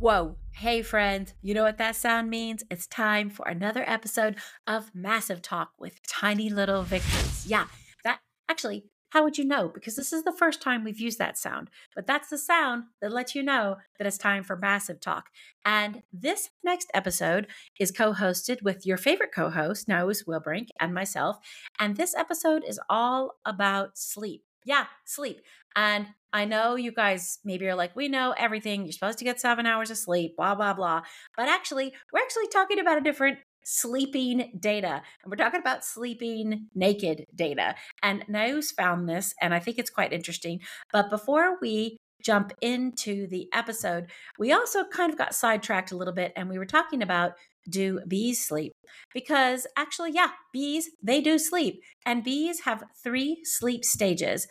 Whoa. Hey, friends. You know what that sound means? It's time for another episode of Massive Talk with Tiny Little Victories. Yeah, that actually, how would you know? Because this is the first time we've used that sound, but that's the sound that lets you know that it's time for Massive Talk. And this next episode is co hosted with your favorite co host, Naos Wilbrink, and myself. And this episode is all about sleep. Yeah, sleep. And I know you guys maybe are like, we know everything. You're supposed to get seven hours of sleep, blah, blah, blah. But actually, we're actually talking about a different sleeping data. And we're talking about sleeping naked data. And Naos found this, and I think it's quite interesting. But before we jump into the episode, we also kind of got sidetracked a little bit and we were talking about do bees sleep? Because actually, yeah, bees, they do sleep. And bees have three sleep stages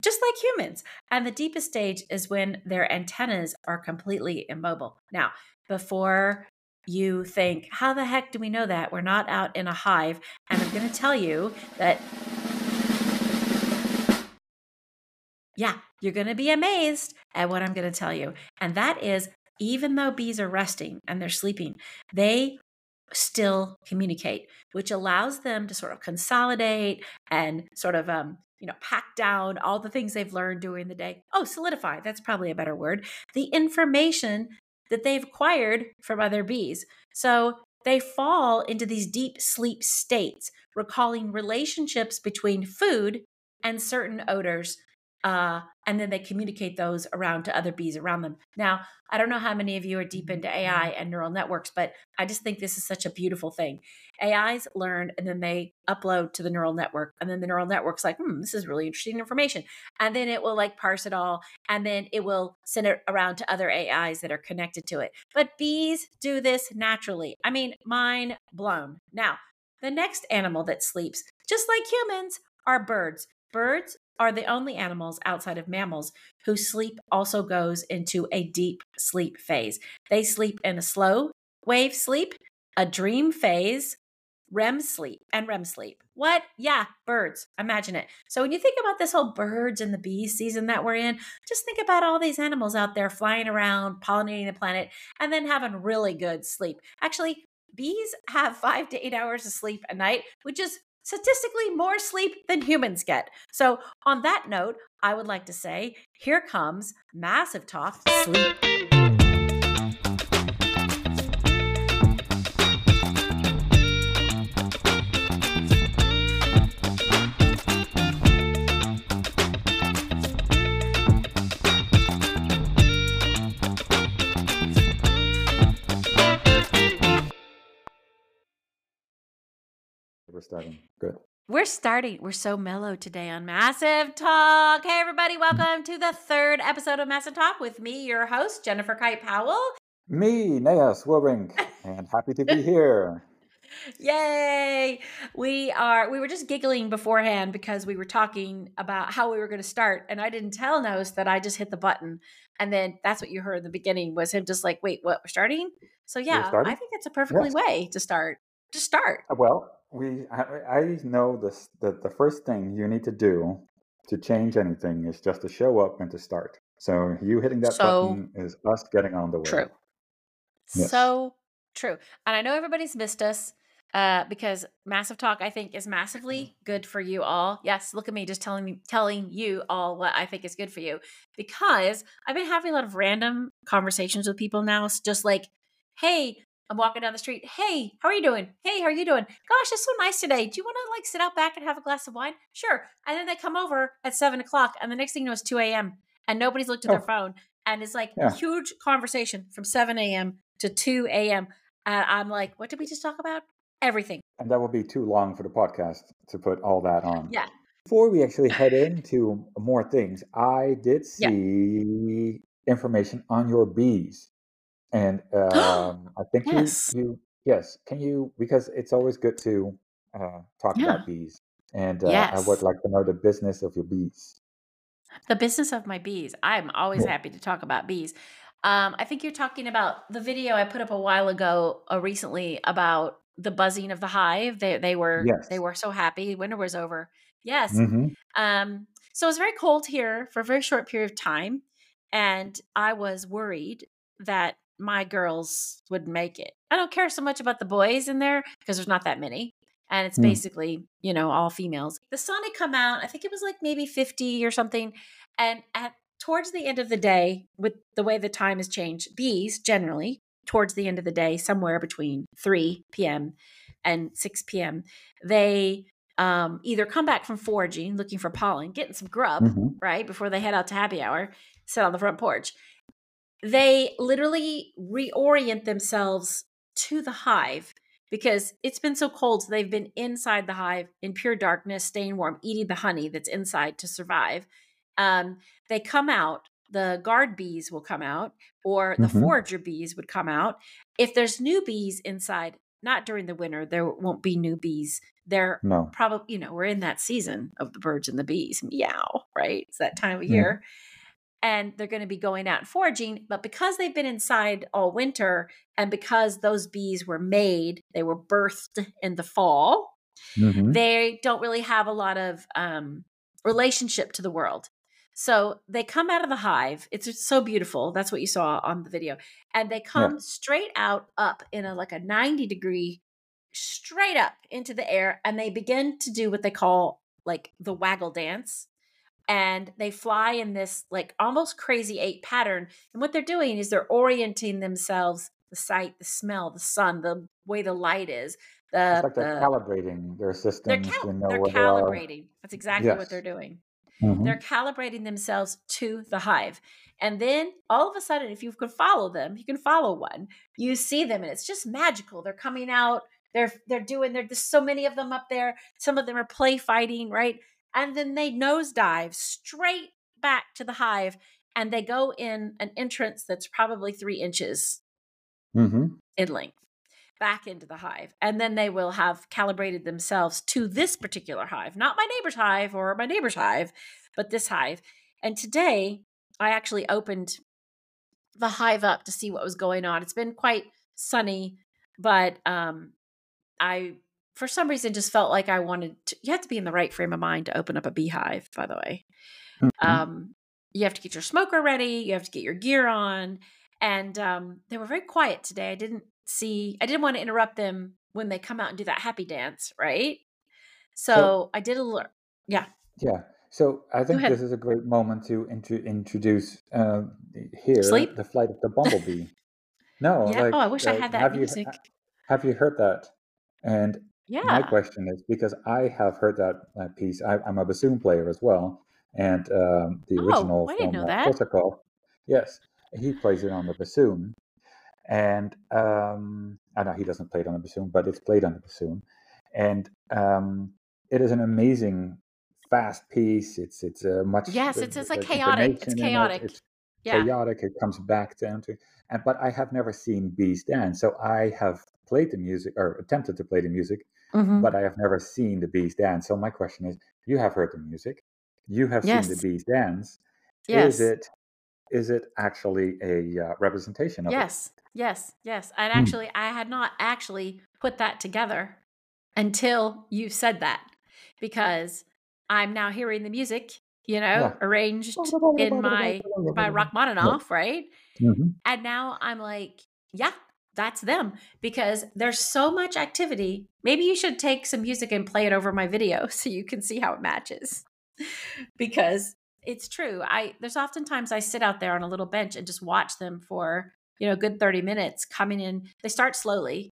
just like humans. And the deepest stage is when their antennas are completely immobile. Now, before you think, how the heck do we know that? We're not out in a hive. And I'm going to tell you that, yeah, you're going to be amazed at what I'm going to tell you. And that is, even though bees are resting and they're sleeping, they still communicate, which allows them to sort of consolidate and sort of um, you know, pack down all the things they've learned during the day. Oh, solidify, that's probably a better word. The information that they've acquired from other bees. So they fall into these deep sleep states, recalling relationships between food and certain odors uh, and then they communicate those around to other bees around them. Now, I don't know how many of you are deep into AI and neural networks, but I just think this is such a beautiful thing. AIs learn and then they upload to the neural network, and then the neural network's like, hmm, this is really interesting information. And then it will like parse it all, and then it will send it around to other AIs that are connected to it. But bees do this naturally. I mean, mind blown. Now, the next animal that sleeps, just like humans, are birds. Birds are the only animals outside of mammals whose sleep also goes into a deep sleep phase. They sleep in a slow wave sleep, a dream phase, REM sleep, and REM sleep. What? Yeah, birds. Imagine it. So when you think about this whole birds and the bees season that we're in, just think about all these animals out there flying around, pollinating the planet, and then having really good sleep. Actually, bees have five to eight hours of sleep a night, which is statistically more sleep than humans get. So, on that note, I would like to say here comes massive talk sleep. We're starting. Good. We're starting. We're so mellow today on Massive Talk. Hey, everybody, welcome to the third episode of Massive Talk with me, your host, Jennifer Kite Powell. Me, Naos Wilbrink, and happy to be here. Yay! We are. We were just giggling beforehand because we were talking about how we were going to start, and I didn't tell Naos that I just hit the button, and then that's what you heard in the beginning was him just like, "Wait, what? We're starting?" So yeah, I think it's a perfectly yes. way to start. Just start. Uh, well, we I, I know this that the first thing you need to do to change anything is just to show up and to start. So you hitting that so button is us getting on the way. True. Yes. So true. And I know everybody's missed us uh, because massive talk I think is massively good for you all. Yes, look at me just telling me telling you all what I think is good for you because I've been having a lot of random conversations with people now. It's just like, hey, I'm walking down the street. Hey, how are you doing? Hey, how are you doing? Gosh, it's so nice today. Do you want to like sit out back and have a glass of wine? Sure. And then they come over at seven o'clock, and the next thing you know, it's 2 a.m. and nobody's looked at oh. their phone. And it's like yeah. a huge conversation from 7 a.m. to 2 a.m. And I'm like, what did we just talk about? Everything. And that would be too long for the podcast to put all that on. Yeah. Before we actually head into more things, I did see yeah. information on your bees. And um, I think yes. you, you, yes, can you, because it's always good to uh, talk yeah. about bees. And uh, yes. I would like to know the business of your bees. The business of my bees. I'm always yeah. happy to talk about bees. Um, I think you're talking about the video I put up a while ago, uh, recently about the buzzing of the hive. They they were yes. they were so happy. Winter was over. Yes. Mm-hmm. Um, so it was very cold here for a very short period of time, and I was worried that my girls would make it. I don't care so much about the boys in there because there's not that many. And it's mm. basically, you know, all females. The sun had come out, I think it was like maybe 50 or something. And at towards the end of the day, with the way the time has changed, bees generally, towards the end of the day, somewhere between 3 p.m. and 6 p.m., they um, either come back from foraging, looking for pollen, getting some grub, mm-hmm. right, before they head out to happy hour, sit on the front porch. They literally reorient themselves to the hive because it's been so cold. So they've been inside the hive in pure darkness, staying warm, eating the honey that's inside to survive. Um, they come out, the guard bees will come out, or the mm-hmm. forager bees would come out. If there's new bees inside, not during the winter, there won't be new bees. They're no. probably, you know, we're in that season of the birds and the bees. Meow, right? It's that time of year. And they're going to be going out and foraging. But because they've been inside all winter and because those bees were made, they were birthed in the fall, mm-hmm. they don't really have a lot of um, relationship to the world. So they come out of the hive. It's so beautiful. That's what you saw on the video. And they come yeah. straight out up in a like a 90 degree straight up into the air and they begin to do what they call like the waggle dance. And they fly in this like almost crazy eight pattern. And what they're doing is they're orienting themselves the sight, the smell, the sun, the way the light is. The, it's like they're the, calibrating their systems. They're, cal- you know they're calibrating. They That's exactly yes. what they're doing. Mm-hmm. They're calibrating themselves to the hive. And then all of a sudden, if you can follow them, you can follow one. You see them, and it's just magical. They're coming out. They're they're doing. There's so many of them up there. Some of them are play fighting, right? And then they nosedive straight back to the hive, and they go in an entrance that's probably three inches mm-hmm. in length back into the hive. And then they will have calibrated themselves to this particular hive, not my neighbor's hive or my neighbor's hive, but this hive. And today I actually opened the hive up to see what was going on. It's been quite sunny, but um, I, for some reason, just felt like I wanted to. You have to be in the right frame of mind to open up a beehive, by the way. Mm-hmm. Um, you have to get your smoker ready, you have to get your gear on. And um, they were very quiet today. I didn't see i didn't want to interrupt them when they come out and do that happy dance right so, so i did a little yeah yeah so i think this is a great moment to intro- introduce uh, here Sleep? the flight of the bumblebee no yeah. Like, oh i wish uh, i had that have music you, have you heard that and yeah my question is because i have heard that piece I, am a bassoon player as well and um, the oh, original I didn't know that. yes he plays it on the bassoon and um, I know he doesn't play it on the bassoon, but it's played on the bassoon, and um, it is an amazing, fast piece. It's it's a much yes, it's it's like chaotic. It's chaotic. It. It's yeah. chaotic. It comes back down to, and but I have never seen bees dance, so I have played the music or attempted to play the music, mm-hmm. but I have never seen the bees dance. So my question is, you have heard the music, you have yes. seen the bees dance. Yes. Is it is it actually a uh, representation of yes. it? Yes, yes. And hmm. actually, mm. I had not actually put that together until you said that because I'm now hearing the music, you know, yeah. arranged in my by Rachmaninoff, right? Mm-hmm. And now I'm like, yeah, that's them because there's so much activity. Maybe you should take some music and play it over my video so you can see how it matches. because it's true. I there's oftentimes I sit out there on a little bench and just watch them for you know, good 30 minutes coming in. They start slowly.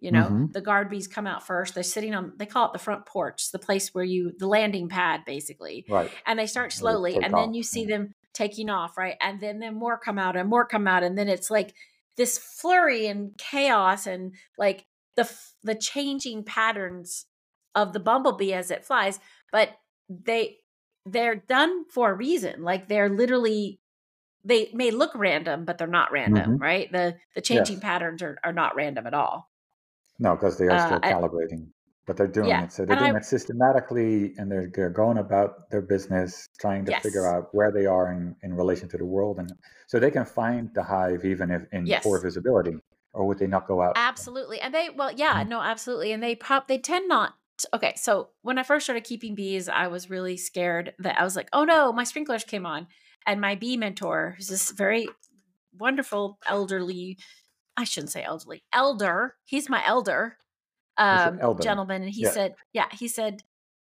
You know, mm-hmm. the guard bees come out first. They're sitting on, they call it the front porch, the place where you, the landing pad, basically. Right. And they start slowly, and off. then you see them taking off, right? And then, then more come out and more come out. And then it's like this flurry and chaos and like the, the changing patterns of the bumblebee as it flies. But they, they're done for a reason. Like they're literally they may look random, but they're not random, mm-hmm. right? The the changing yes. patterns are, are not random at all. No, because they are still uh, calibrating, but they're doing yeah. it. So they're and doing I, it systematically, and they're, they're going about their business, trying to yes. figure out where they are in, in relation to the world, and so they can find the hive even if in yes. poor visibility, or would they not go out? Absolutely, and they well, yeah, mm-hmm. no, absolutely, and they prop they tend not okay so when i first started keeping bees i was really scared that i was like oh no my sprinklers came on and my bee mentor, who's this very wonderful elderly, I shouldn't say elderly, elder. He's my elder um, gentleman. And he yeah. said, yeah, he said,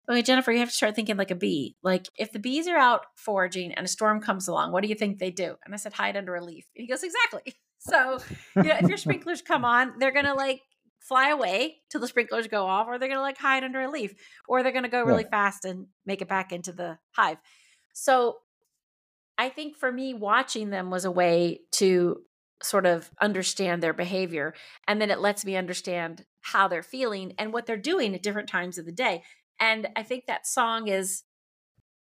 okay, Jennifer, you have to start thinking like a bee. Like if the bees are out foraging and a storm comes along, what do you think they do? And I said, hide under a leaf. And he goes, exactly. So, you know, if your sprinklers come on, they're to like fly away till the sprinklers go off, or they're to like hide under a leaf, or they're to go really yeah. fast and make it back into the hive. So I think for me, watching them was a way to sort of understand their behavior. And then it lets me understand how they're feeling and what they're doing at different times of the day. And I think that song is,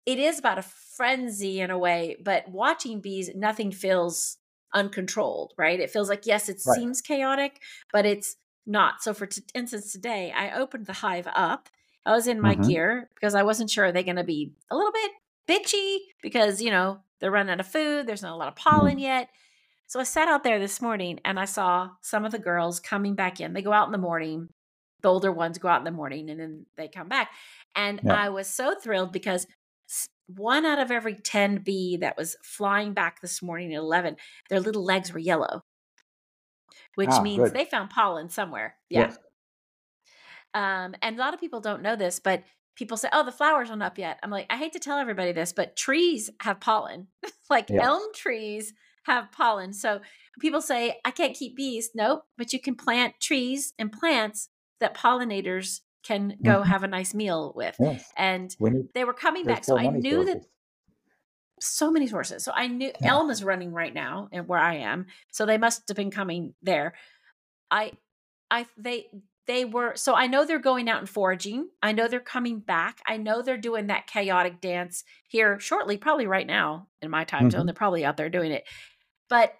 it is about a frenzy in a way, but watching bees, nothing feels uncontrolled, right? It feels like, yes, it right. seems chaotic, but it's not. So, for t- instance, today I opened the hive up. I was in my mm-hmm. gear because I wasn't sure are they going to be a little bit bitchy because, you know, they're running out of food. There's not a lot of pollen mm. yet. So I sat out there this morning and I saw some of the girls coming back in. They go out in the morning. The older ones go out in the morning and then they come back. And yeah. I was so thrilled because one out of every 10 bee that was flying back this morning at 11, their little legs were yellow, which ah, means good. they found pollen somewhere. Yeah. Yes. Um, and a lot of people don't know this, but people say, "Oh, the flowers aren't up yet." I'm like, I hate to tell everybody this, but trees have pollen. like yes. elm trees have pollen. So people say, "I can't keep bees." Nope, but you can plant trees and plants that pollinators can go mm-hmm. have a nice meal with. Yes. And they were coming back, so, so I knew sources. that so many sources. So I knew yeah. Elm is running right now and where I am. So they must have been coming there. I I they they were so I know they're going out and foraging. I know they're coming back. I know they're doing that chaotic dance here shortly, probably right now in my time mm-hmm. zone. They're probably out there doing it. But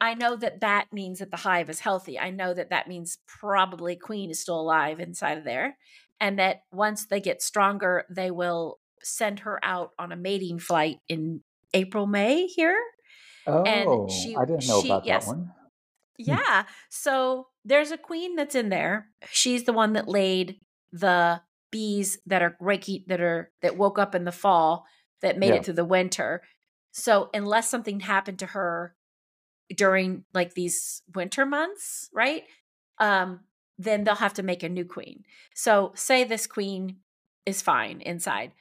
I know that that means that the hive is healthy. I know that that means probably queen is still alive inside of there and that once they get stronger, they will send her out on a mating flight in April, May here. Oh, and she, I didn't know she, about yes, that one. Hmm. Yeah. So there's a queen that's in there. She's the one that laid the bees that are reiki that are that woke up in the fall that made yeah. it through the winter. So unless something happened to her during like these winter months, right? Um, then they'll have to make a new queen. So say this queen is fine inside.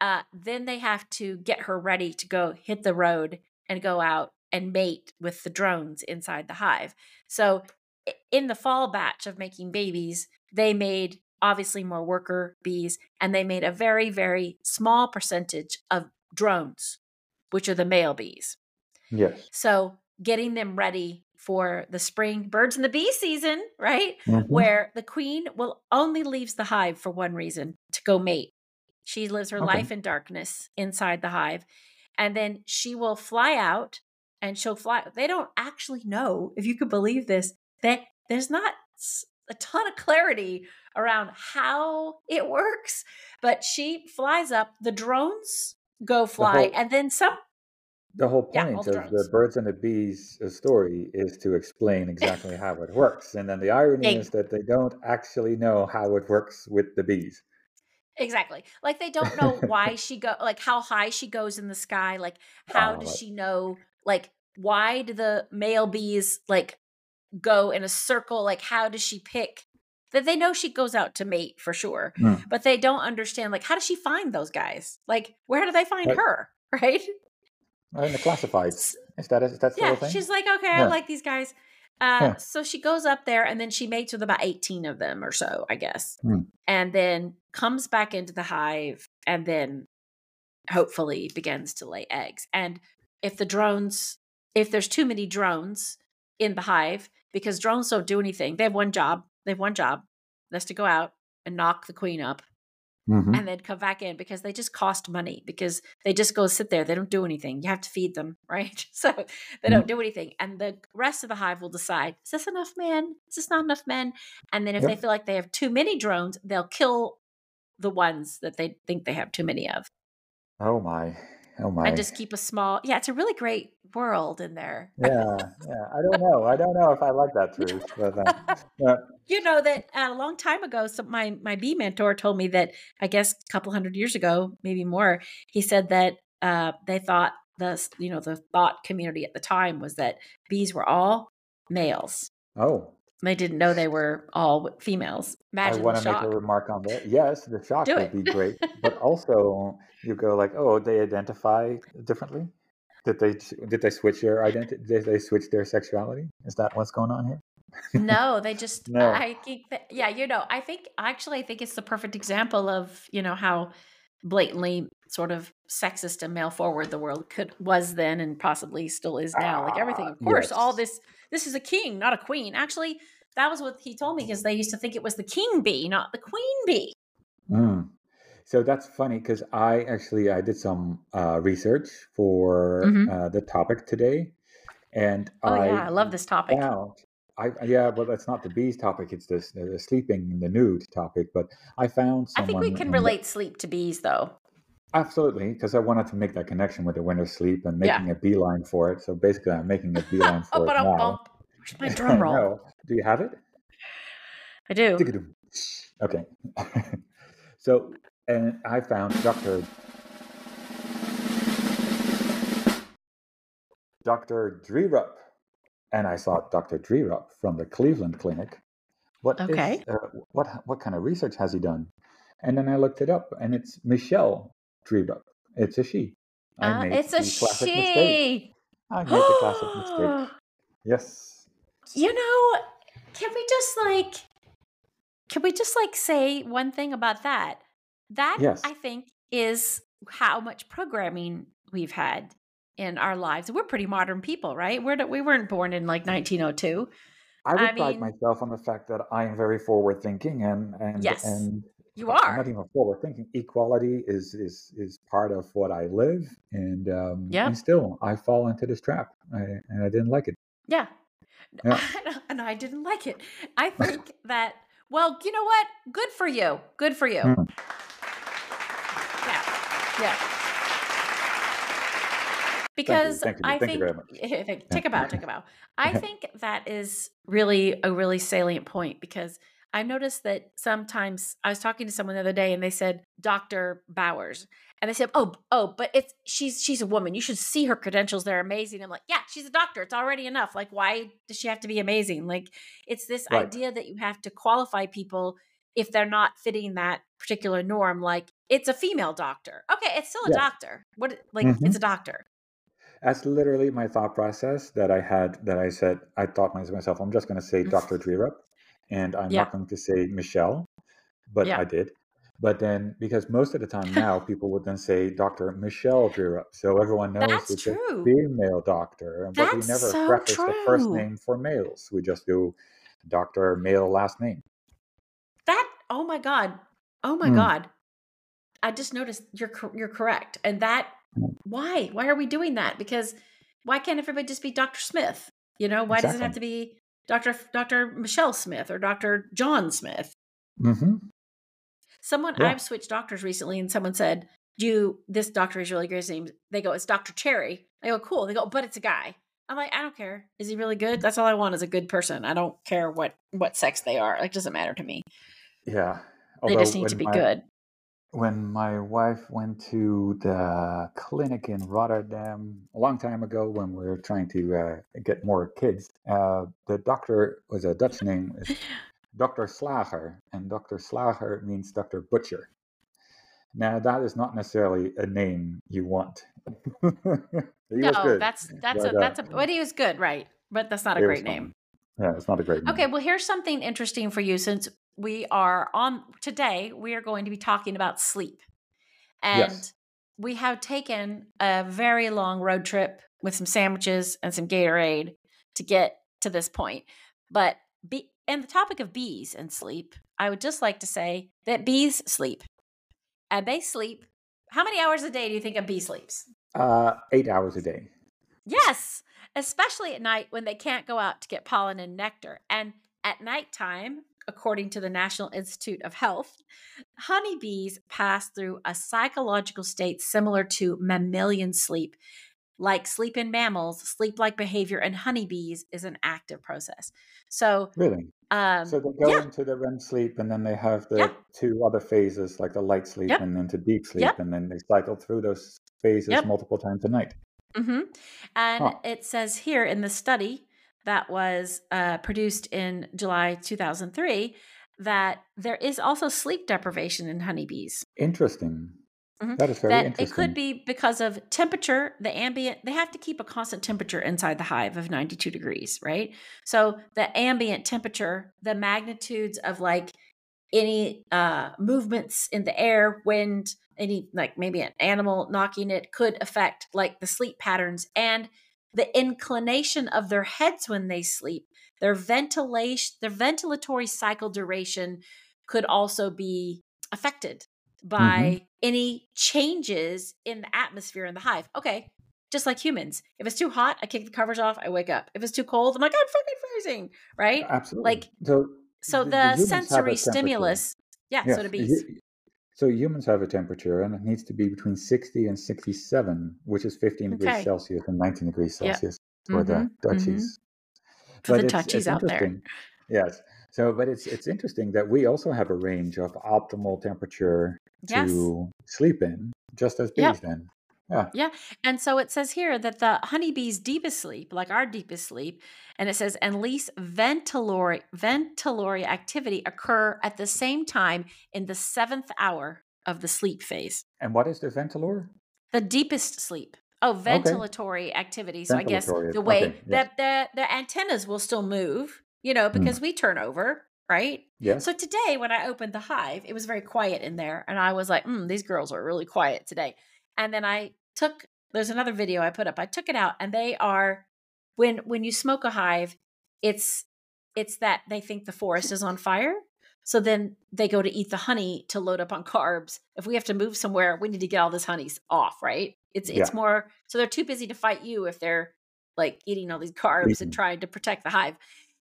Uh, then they have to get her ready to go hit the road and go out and mate with the drones inside the hive. So in the fall batch of making babies, they made obviously more worker bees and they made a very, very small percentage of drones, which are the male bees. Yes. So getting them ready for the spring birds and the bee season, right? Mm-hmm. Where the queen will only leaves the hive for one reason to go mate. She lives her okay. life in darkness inside the hive. And then she will fly out and she'll fly. They don't actually know, if you could believe this, that there's not a ton of clarity around how it works, but she flies up. The drones go fly, the whole, and then some. The whole point yeah, of the birds and the bees uh, story is to explain exactly how it works, and then the irony they, is that they don't actually know how it works with the bees. Exactly. Like they don't know why she go like how high she goes in the sky. Like how oh, does she know like why do the male bees like go in a circle? Like, how does she pick? That they know she goes out to mate for sure, mm. but they don't understand like how does she find those guys? Like, where do they find right. her? Right? in the classifieds. Is that is that yeah? Thing? She's like, okay, yeah. I like these guys. Uh, yeah. So she goes up there and then she mates with about 18 of them or so, I guess. Mm. And then comes back into the hive and then hopefully begins to lay eggs. And if the drones if there's too many drones in the hive, because drones don't do anything, they have one job. They have one job. That's to go out and knock the queen up mm-hmm. and then come back in because they just cost money because they just go sit there. They don't do anything. You have to feed them, right? So they mm-hmm. don't do anything. And the rest of the hive will decide, is this enough men? Is this not enough men? And then if yep. they feel like they have too many drones, they'll kill the ones that they think they have too many of. Oh my. Oh my! And just keep a small. Yeah, it's a really great world in there. yeah, yeah. I don't know. I don't know if I like that truth, but uh, yeah. you know that uh, a long time ago, so my my bee mentor told me that I guess a couple hundred years ago, maybe more, he said that uh, they thought the you know the thought community at the time was that bees were all males. Oh, they didn't know they were all females. Imagine I want to make a remark on that. Yes, the shock would be great, but also you go like, oh, they identify differently. Did they did they switch their identity? Did they switch their sexuality? Is that what's going on here? no, they just. no. I think that, yeah, you know, I think actually, I think it's the perfect example of you know how blatantly sort of sexist and male forward the world could was then and possibly still is now. like everything, of ah, course, yes. all this. This is a king, not a queen. Actually, that was what he told me because they used to think it was the king bee, not the queen bee. Mm. So that's funny because I actually I did some uh, research for mm-hmm. uh, the topic today, and oh I yeah, I love this topic. Found, I yeah, but that's not the bees topic. It's this uh, the sleeping in the nude topic. But I found I think we can relate the, sleep to bees though. Absolutely, because I wanted to make that connection with the winter sleep and making yeah. a beeline for it. So basically, I'm making a beeline oh, for it now. Where's my drum roll? Do you have it? I do. Okay. so and I found Dr. Dr. Drerup, and I saw Dr. Drerup from the Cleveland Clinic. What okay. Is, uh, what what kind of research has he done? And then I looked it up, and it's Michelle Drerup. It's a she. I uh, it's a she. Mistake. I made the classic mistake. Yes. You know, can we just like, can we just like say one thing about that? That yes. I think is how much programming we've had in our lives. We're pretty modern people, right? We're we weren't born in like 1902. I would I pride mean, myself on the fact that I am very forward thinking and and yes, and you are. I'm not even forward thinking. Equality is is is part of what I live, and um, yeah. and still I fall into this trap, I, and I didn't like it. Yeah, yeah. and I didn't like it. I think that well, you know what? Good for you. Good for you. Mm. Yeah. Because thank you. Thank you. I think take a bow, take a bow. I think that is really a really salient point because I've noticed that sometimes I was talking to someone the other day and they said Dr. Bowers. And they said, "Oh, oh, but it's she's she's a woman. You should see her credentials. They're amazing." I'm like, "Yeah, she's a doctor. It's already enough. Like why does she have to be amazing?" Like it's this right. idea that you have to qualify people if they're not fitting that particular norm like it's a female doctor. Okay, it's still a doctor. What like mm-hmm. it's a doctor. That's literally my thought process that I had. That I said I thought myself, I'm just going to say mm. Dr. Drerup, and I'm yeah. not going to say Michelle, but yeah. I did. But then, because most of the time now, people would then say Dr. Michelle Drerup, so everyone knows That's it's true. a female doctor. But we never so preface true. the first name for males. We just do Doctor male last name. That oh my god, oh my mm. god. I just noticed you're you're correct, and that why why are we doing that? Because why can't everybody just be Doctor Smith? You know, why exactly. does it have to be Doctor Doctor Michelle Smith or Doctor John Smith? Mm-hmm. Someone yeah. I've switched doctors recently, and someone said, "You this doctor is really great." His name they go, "It's Doctor Cherry." I go, "Cool." They go, "But it's a guy." I'm like, I don't care. Is he really good? That's all I want is a good person. I don't care what what sex they are. Like, it doesn't matter to me. Yeah, Although they just need to be my, good when my wife went to the clinic in Rotterdam a long time ago when we were trying to uh, get more kids, uh, the doctor was a Dutch name, Dr. Slager, and Dr. Slager means Dr. Butcher. Now that is not necessarily a name you want. no, that's that's but, a that's uh, a but he was good, right? But that's not a great name. Yeah, it's not a great name. Okay, well here's something interesting for you since we are on today we are going to be talking about sleep. And yes. we have taken a very long road trip with some sandwiches and some gatorade to get to this point. But be and the topic of bees and sleep i would just like to say that bees sleep. And they sleep how many hours a day do you think a bee sleeps? Uh eight hours a day. Yes especially at night when they can't go out to get pollen and nectar. And at nighttime according to the National Institute of Health, honeybees pass through a psychological state similar to mammalian sleep. Like sleep in mammals, sleep like behavior in honeybees is an active process. So, really? Um, so they go yeah. into the REM sleep and then they have the yeah. two other phases, like the light sleep yep. and into deep sleep, yep. and then they cycle through those phases yep. multiple times a night. Mm-hmm. And huh. it says here in the study that was uh, produced in July 2003 that there is also sleep deprivation in honeybees. Interesting. Mm-hmm. That is very that interesting. It could be because of temperature, the ambient, they have to keep a constant temperature inside the hive of 92 degrees, right? So the ambient temperature, the magnitudes of like any uh, movements in the air, wind, any like maybe an animal knocking it could affect like the sleep patterns and the inclination of their heads when they sleep. Their ventilation, their ventilatory cycle duration could also be affected by mm-hmm. any changes in the atmosphere in the hive. Okay, just like humans. If it's too hot, I kick the covers off, I wake up. If it's too cold, I'm like, I'm fucking freezing, right? Absolutely. Like, so, so the, the sensory stimulus, yeah, yes. so to be. So humans have a temperature, and it needs to be between 60 and 67, which is 15 okay. degrees Celsius and 19 degrees Celsius for mm-hmm. the Dutchies. Mm-hmm. For but the Dutchies out there. Yes. So, but it's it's interesting that we also have a range of optimal temperature yes. to sleep in, just as bees. Yep. Then, yeah, yeah. And so it says here that the honeybee's deepest sleep, like our deepest sleep, and it says and least ventilatory ventilatory activity occur at the same time in the seventh hour of the sleep phase. And what is the ventilor? The deepest sleep. Oh, ventilatory okay. activity. So ventilatory. I guess the way okay, yes. that the the antennas will still move you know, hmm. because mm. we turn over, right? Yeah. So today, when I opened the hive, it was very quiet in there. And I was like, mm, these girls are really quiet today. And then I took, there's another video I put up. I took it out and they are, when, when you smoke a hive, it's, it's that they think the forest is on fire. So then they go to eat the honey to load up on carbs. If we have to move somewhere, we need to get all this honeys off, right? It's it's yeah. more so they're too busy to fight you if they're like eating all these carbs mm-hmm. and trying to protect the hive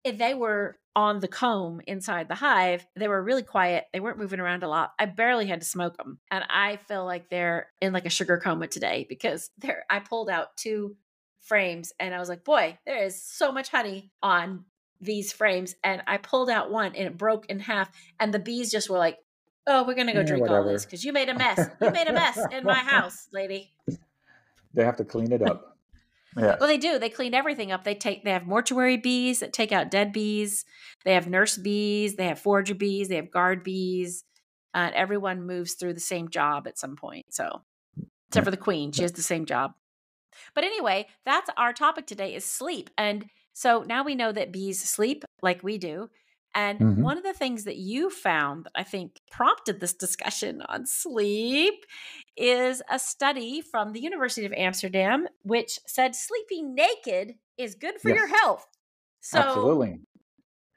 they were on the comb inside the hive, they were really quiet. They weren't moving around a lot. I barely had to smoke them. And I feel like they're in like a sugar coma today because they're I pulled out two frames and I was like, boy, there is so much honey on these frames. And I pulled out one and it broke in half. And the bees just were like, oh, we're going to go yeah, drink whatever. all this because you made a mess. You made a mess in my house, lady. They have to clean it up. Yeah. Well, they do. They clean everything up. They take. They have mortuary bees that take out dead bees. They have nurse bees. They have forager bees. They have guard bees. Uh, everyone moves through the same job at some point. So, except for the queen, she has the same job. But anyway, that's our topic today: is sleep. And so now we know that bees sleep like we do. And mm-hmm. one of the things that you found that I think prompted this discussion on sleep is a study from the University of Amsterdam, which said sleeping naked is good for yes. your health. So, Absolutely.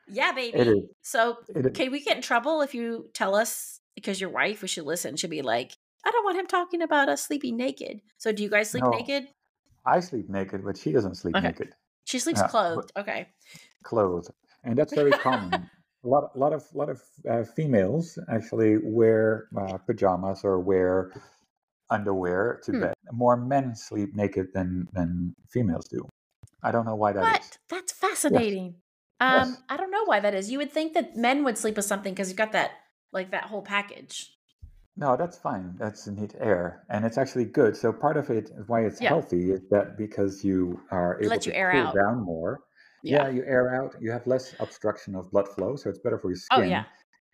Yeah, baby. So, can we get in trouble if you tell us because your wife, we should listen, should be like, I don't want him talking about us sleeping naked. So, do you guys sleep no, naked? I sleep naked, but she doesn't sleep okay. naked. She sleeps clothed. Okay. Clothed and that's very common. a lot, a lot of, lot of uh, females actually wear uh, pajamas or wear underwear to hmm. bed. More men sleep naked than than females do. I don't know why that what? is. That's fascinating. Yes. Um, yes. I don't know why that is. You would think that men would sleep with something because you've got that like that whole package. No, that's fine. That's neat air, and it's actually good. So part of it, why it's yeah. healthy, is that because you are able to cool out. down more yeah. yeah. you air out. You have less obstruction of blood flow, so it's better for your oh, skin. Oh yeah.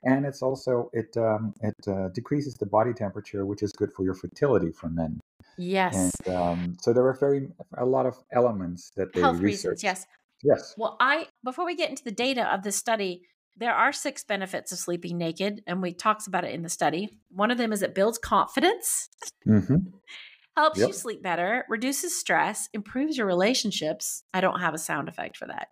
And it's also it um, it uh, decreases the body temperature, which is good for your fertility for men. Yes. And um, so there are very a lot of elements that they health research. reasons. Yes. Yes. Well, I before we get into the data of this study, there are six benefits of sleeping naked, and we talks about it in the study. One of them is it builds confidence. Mm-hmm helps yep. you sleep better, reduces stress, improves your relationships. I don't have a sound effect for that.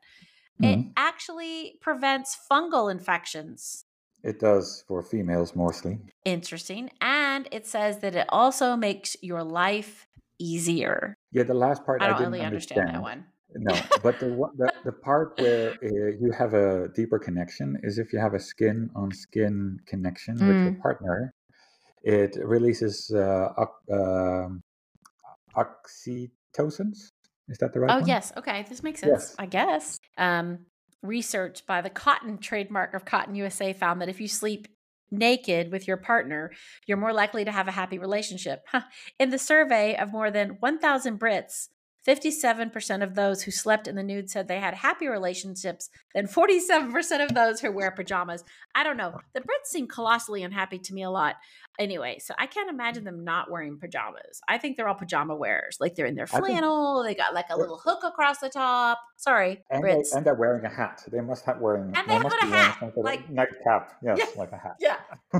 Mm-hmm. It actually prevents fungal infections. It does for females mostly. Interesting. And it says that it also makes your life easier. Yeah, the last part I don't I really understand. understand that one. no, but the, the, the part where uh, you have a deeper connection is if you have a skin on skin connection mm. with your mm. partner, it releases uh, uh, oxytocins. Is that the right? Oh one? yes. Okay, this makes sense. Yes. I guess. Um, research by the Cotton trademark of Cotton USA found that if you sleep naked with your partner, you're more likely to have a happy relationship. In the survey of more than 1,000 Brits, 57% of those who slept in the nude said they had happy relationships than 47% of those who wear pajamas. I don't know. The Brits seem colossally unhappy to me a lot. Anyway, so I can't imagine them not wearing pajamas. I think they're all pajama wearers. Like they're in their flannel, they got like a little hook across the top. Sorry, and, Brits. They, and they're wearing a hat. They must have wearing and they, they have a hat, like nightcap. Yes, yeah, like a hat. Yeah,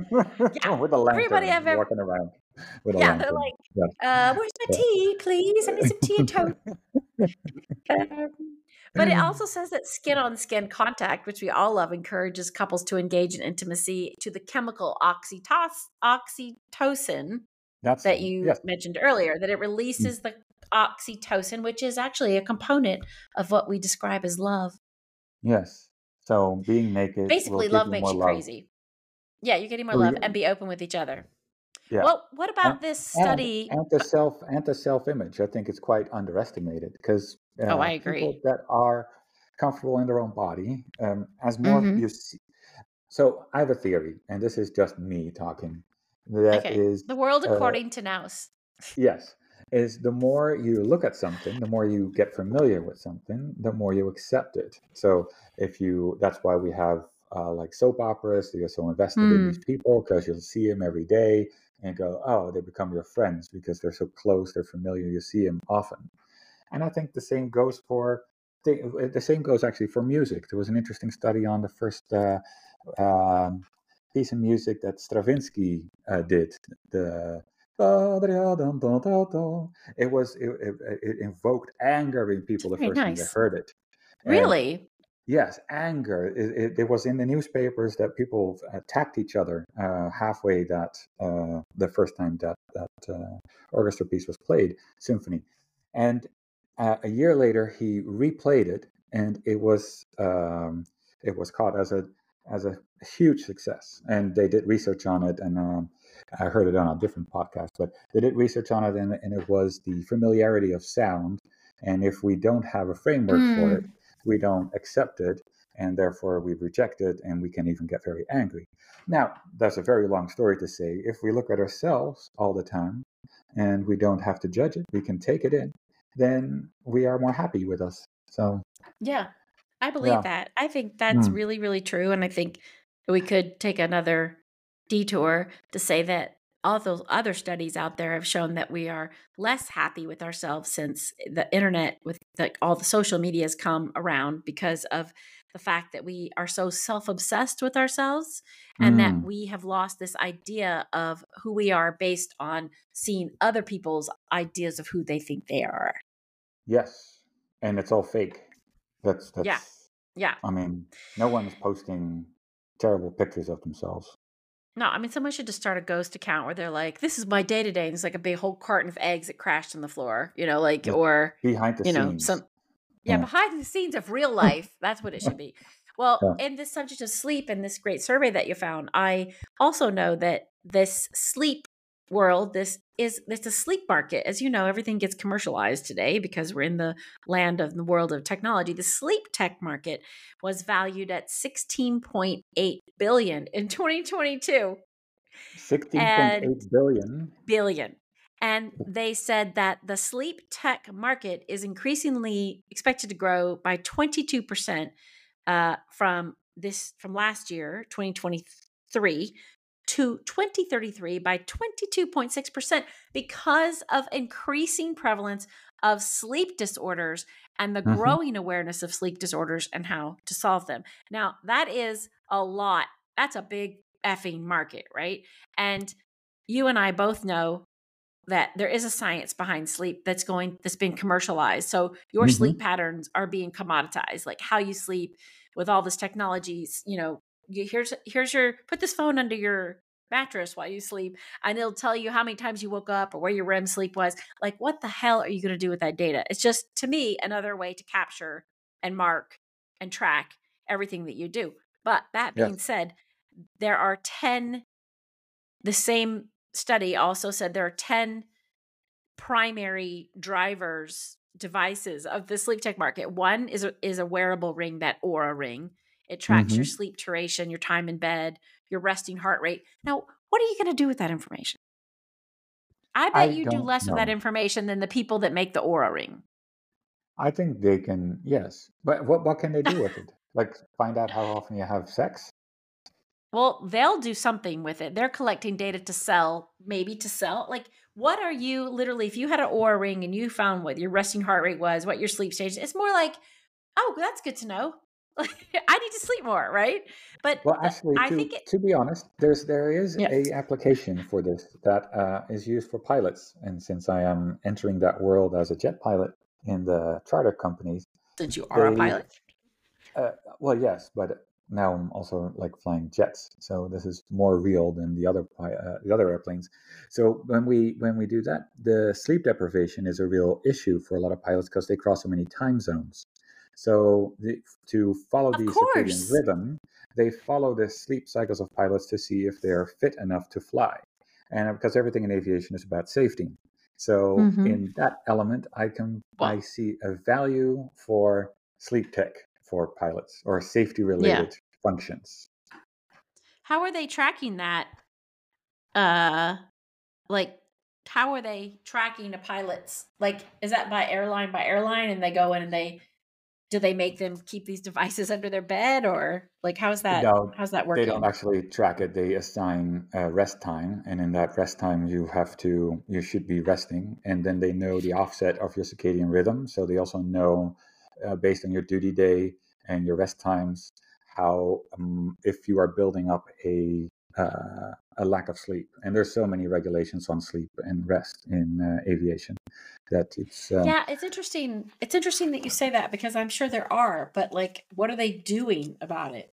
yeah. with a lantern, Everybody I've ever, walking around yeah, they're like, uh, where's my tea, please? I need some tea and toast. um, but it also says that skin on skin contact, which we all love, encourages couples to engage in intimacy to the chemical oxytos- oxytocin That's, that you yes. mentioned earlier, that it mm. releases the oxytocin, which is actually a component of what we describe as love. Yes. So being naked. Basically, love makes you love. crazy. Yeah, you're getting more love and be open with each other. Yeah. Well, what about and, this study? And, and the self and the self image, I think it's quite underestimated because uh, oh, I agree. People that are comfortable in their own body, um, as more mm-hmm. you see. So I have a theory, and this is just me talking. That okay. is the world uh, according uh, to Naos. Yes, is the more you look at something, the more you get familiar with something, the more you accept it. So if you, that's why we have uh, like soap operas. You're so invested mm. in these people because you'll see them every day and go, oh, they become your friends because they're so close, they're familiar, you see them often. And I think the same goes for the, the same goes actually for music. There was an interesting study on the first uh, um, piece of music that Stravinsky uh, did. The it was it, it, it, invoked anger in people the first nice. time they heard it. Really? Yes, anger. It, it, it, was in the newspapers that people attacked each other uh, halfway that uh, the first time that that uh, orchestra piece was played, symphony, and uh, a year later he replayed it, and it was um, it was caught as a as a huge success. And they did research on it, and um, I heard it on a different podcast, but they did research on it, and, and it was the familiarity of sound. And if we don't have a framework mm. for it, we don't accept it and therefore we reject it and we can even get very angry. Now, that's a very long story to say. If we look at ourselves all the time and we don't have to judge it, we can take it in, then we are more happy with us. So, yeah, I believe yeah. that. I think that's mm. really, really true. And I think we could take another detour to say that all those other studies out there have shown that we are less happy with ourselves since the internet with like all the social media has come around because of the fact that we are so self-obsessed with ourselves and mm. that we have lost this idea of who we are based on seeing other people's ideas of who they think they are. Yes and it's all fake. That's that's yeah yeah. I mean no one's posting terrible pictures of themselves no, I mean someone should just start a ghost account where they're like, "This is my day to day," and it's like a big whole carton of eggs that crashed on the floor, you know, like or behind the you know scenes. some yeah, yeah, behind the scenes of real life. That's what it should be. Well, yeah. in this subject of sleep and this great survey that you found, I also know that this sleep world this is it's a sleep market. As you know everything gets commercialized today because we're in the land of the world of technology. The sleep tech market was valued at 16.8 billion in 2022 16.8 billion? billion. And they said that the sleep tech market is increasingly expected to grow by 22% uh, from this from last year 2023 to 2033 by 22.6% because of increasing prevalence of sleep disorders and the mm-hmm. growing awareness of sleep disorders and how to solve them. Now, that is a lot. That's a big effing market, right? And you and I both know that there is a science behind sleep that's going that's been commercialized. So your mm-hmm. sleep patterns are being commoditized, like how you sleep with all this technologies, you know, here's here's your put this phone under your mattress while you sleep and it'll tell you how many times you woke up or where your REM sleep was. Like what the hell are you going to do with that data? It's just to me another way to capture and mark and track everything that you do. But that being yes. said, there are 10 the same study also said there are 10 primary drivers devices of the sleep tech market. One is a, is a wearable ring, that Oura ring. It tracks mm-hmm. your sleep duration, your time in bed, your resting heart rate. Now, what are you going to do with that information? I bet I you do less know. with that information than the people that make the Oura ring. I think they can, yes. But what, what can they do with it? Like find out how often you have sex? Well, they'll do something with it. They're collecting data to sell, maybe to sell. Like, what are you literally, if you had an Oura ring and you found what your resting heart rate was, what your sleep stage, it's more like, oh, that's good to know. I need to sleep more, right? But well, actually, I to, think it, to be honest, there's there is yeah. a application for this that uh, is used for pilots, and since I am entering that world as a jet pilot in the charter companies, since you are they, a pilot, uh, well, yes, but now I'm also like flying jets, so this is more real than the other uh, the other airplanes. So when we when we do that, the sleep deprivation is a real issue for a lot of pilots because they cross so many time zones. So the, to follow of the course. circadian rhythm, they follow the sleep cycles of pilots to see if they are fit enough to fly, and because everything in aviation is about safety. So mm-hmm. in that element, I can wow. I see a value for sleep tech for pilots or safety related yeah. functions. How are they tracking that? Uh, like how are they tracking the pilots? Like, is that by airline by airline, and they go in and they do they make them keep these devices under their bed, or like how's that? No, how's that working? They don't actually track it. They assign a rest time, and in that rest time, you have to you should be resting, and then they know the offset of your circadian rhythm. So they also know uh, based on your duty day and your rest times, how um, if you are building up a uh, a lack of sleep. And there's so many regulations on sleep and rest in uh, aviation that it's um, yeah, it's interesting. It's interesting that you say that because I'm sure there are, but like, what are they doing about it?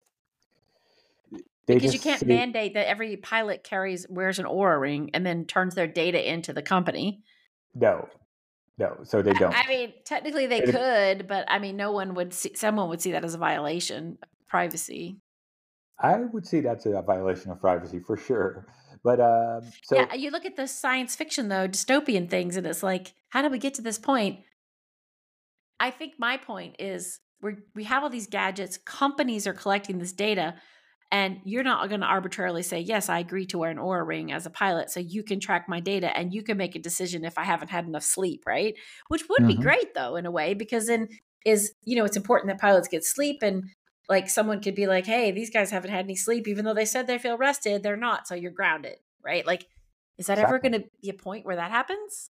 because you can't say, mandate that every pilot carries wears an Oura ring and then turns their data into the company. No, no, so they don't. I mean, technically they could, but I mean, no one would see. Someone would see that as a violation of privacy. I would say that's a violation of privacy for sure. But um, so yeah, you look at the science fiction though, dystopian things, and it's like, how did we get to this point? I think my point is we we have all these gadgets. Companies are collecting this data, and you're not going to arbitrarily say, yes, I agree to wear an Oura ring as a pilot so you can track my data and you can make a decision if I haven't had enough sleep, right? Which would mm-hmm. be great though, in a way, because then is, you know, it's important that pilots get sleep and like someone could be like, hey, these guys haven't had any sleep, even though they said they feel rested, they're not. So you're grounded, right? Like, is that exactly. ever going to be a point where that happens?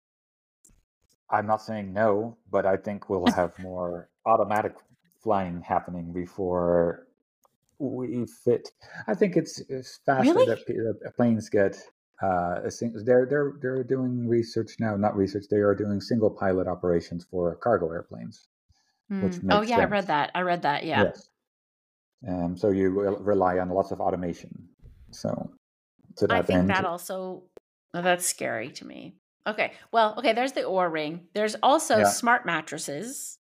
I'm not saying no, but I think we'll have more automatic flying happening before we fit. I think it's, it's faster really? that, planes get. Uh, they're they're they're doing research now. Not research. They are doing single pilot operations for cargo airplanes. Which mm. oh yeah, sense. I read that. I read that. Yeah. Yes. Um, so you rely on lots of automation. So to that I think end, that also oh, that's scary to me. Okay, well, okay. There's the Oura ring. There's also yeah. smart mattresses.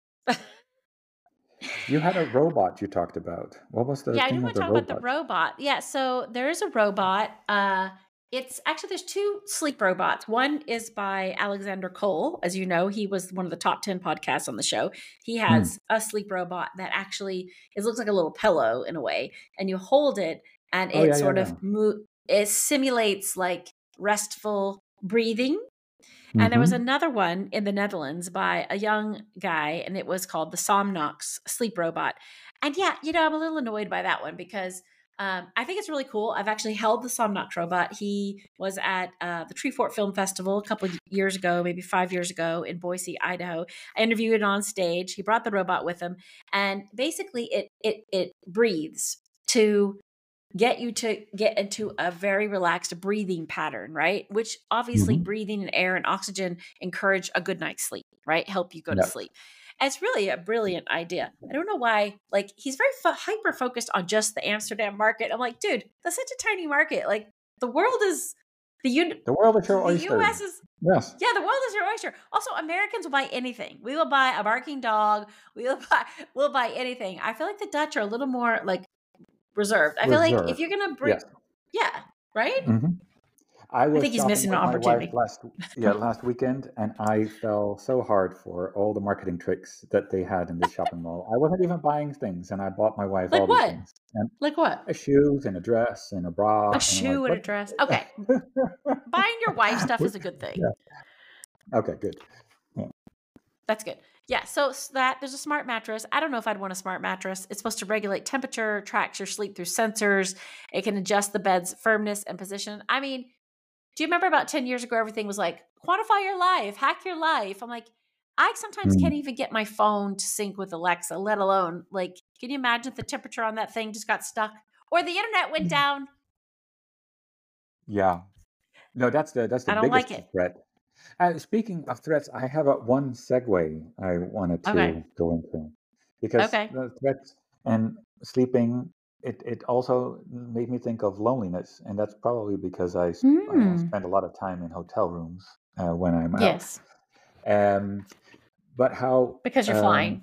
You had a robot you talked about. What was the yeah? I do want to talk robot? about the robot. Yeah, so there is a robot. Uh, it's actually there's two sleep robots. One is by Alexander Cole, as you know, he was one of the top ten podcasts on the show. He has hmm. a sleep robot that actually it looks like a little pillow in a way, and you hold it, and oh, it yeah, sort yeah, of yeah. Mo- it simulates like restful breathing and mm-hmm. there was mm-hmm. another one in the Netherlands by a young guy, and it was called the Somnox Sleep Robot. And yeah, you know, I'm a little annoyed by that one because um, I think it's really cool. I've actually held the Somnox robot. He was at uh, the Treefort Film Festival a couple of years ago, maybe five years ago in Boise, Idaho. I interviewed it on stage. He brought the robot with him, and basically, it it it breathes to get you to get into a very relaxed breathing pattern, right? Which obviously mm-hmm. breathing and air and oxygen encourage a good night's sleep, right? Help you go yep. to sleep. It's really a brilliant idea. I don't know why, like, he's very fo- hyper focused on just the Amsterdam market. I'm like, dude, that's such a tiny market. Like, the world is the un- the world is your oyster. The US is yes. Yeah, the world is your oyster. Also, Americans will buy anything. We will buy a barking dog. We will buy we'll buy anything. I feel like the Dutch are a little more like reserved. I feel like if you're gonna bring, yes. yeah, right. Mm-hmm. I was I think he's missing an opportunity. last yeah last weekend, and I fell so hard for all the marketing tricks that they had in the shopping mall. I wasn't even buying things, and I bought my wife Like all these what? things, and Like what? a shoes and a dress and a bra. A and shoe like, and a dress. Okay. Buying your wife stuff is a good thing. Yeah. Okay, good. That's good. Yeah. So that there's a smart mattress. I don't know if I'd want a smart mattress. It's supposed to regulate temperature, tracks your sleep through sensors. It can adjust the bed's firmness and position. I mean, do you remember about 10 years ago, everything was like, quantify your life, hack your life? I'm like, I sometimes Mm. can't even get my phone to sync with Alexa, let alone like, can you imagine if the temperature on that thing just got stuck or the internet went Mm. down? Yeah. No, that's the that's the I don't like biggest it. threat. Uh, speaking of threats, I have a one segue I wanted to Okay. go into because Okay. the threats and sleeping it it also made me think of loneliness, and that's probably because I, s- I Hmm. spend a lot of time in hotel rooms uh, when I'm out. Yes. Um, but how Because you're um, flying.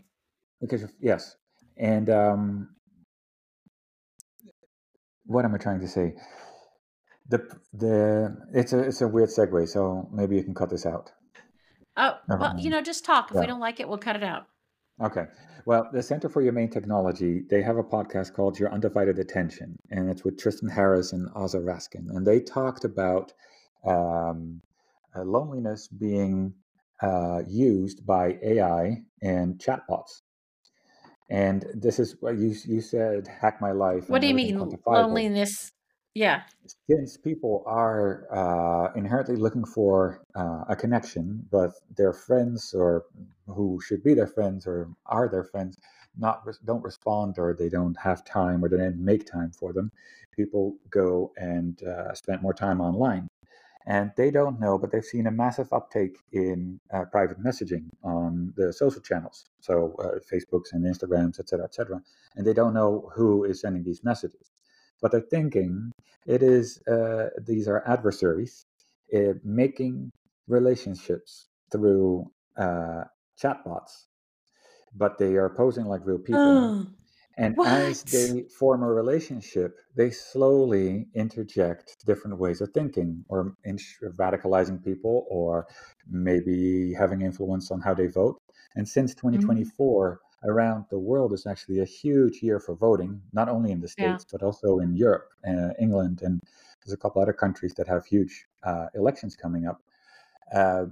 because yes, and um, what am I trying to say? The the it's a it's a weird segue, so maybe you can cut this out. Oh, Never well, you know, just talk. If we don't like it, we'll cut it out. Okay. Well, the Center for Humane Technology, they have a podcast called Your Undivided Attention, and it's with Tristan Harris and Aza Raskin. And they talked about um, uh, loneliness being uh, used by AI and chatbots. And this is what you you said, hack my life What do you mean loneliness? Yeah. Since people are uh, inherently looking for uh, a connection, but their friends or who should be their friends or are their friends not don't respond or they don't have time or they didn't make time for them, people go and uh, spend more time online. And they don't know, but they've seen a massive uptake in uh, private messaging on the social channels, so uh, Facebooks and Instagrams, et cetera, et cetera. And they don't know who is sending these messages, but they're thinking it is uh, these are adversaries uh, making relationships through uh, chatbots, but they are posing like real people. Oh, And as they form a relationship, they slowly interject different ways of thinking or in radicalizing people or maybe having influence on how they vote. And since Mhm. 2024, around the world is actually a huge year for voting, not only in the Yeah. States, but also in Europe, uh, England, and there's a couple other countries that have huge uh, elections coming up. Uh,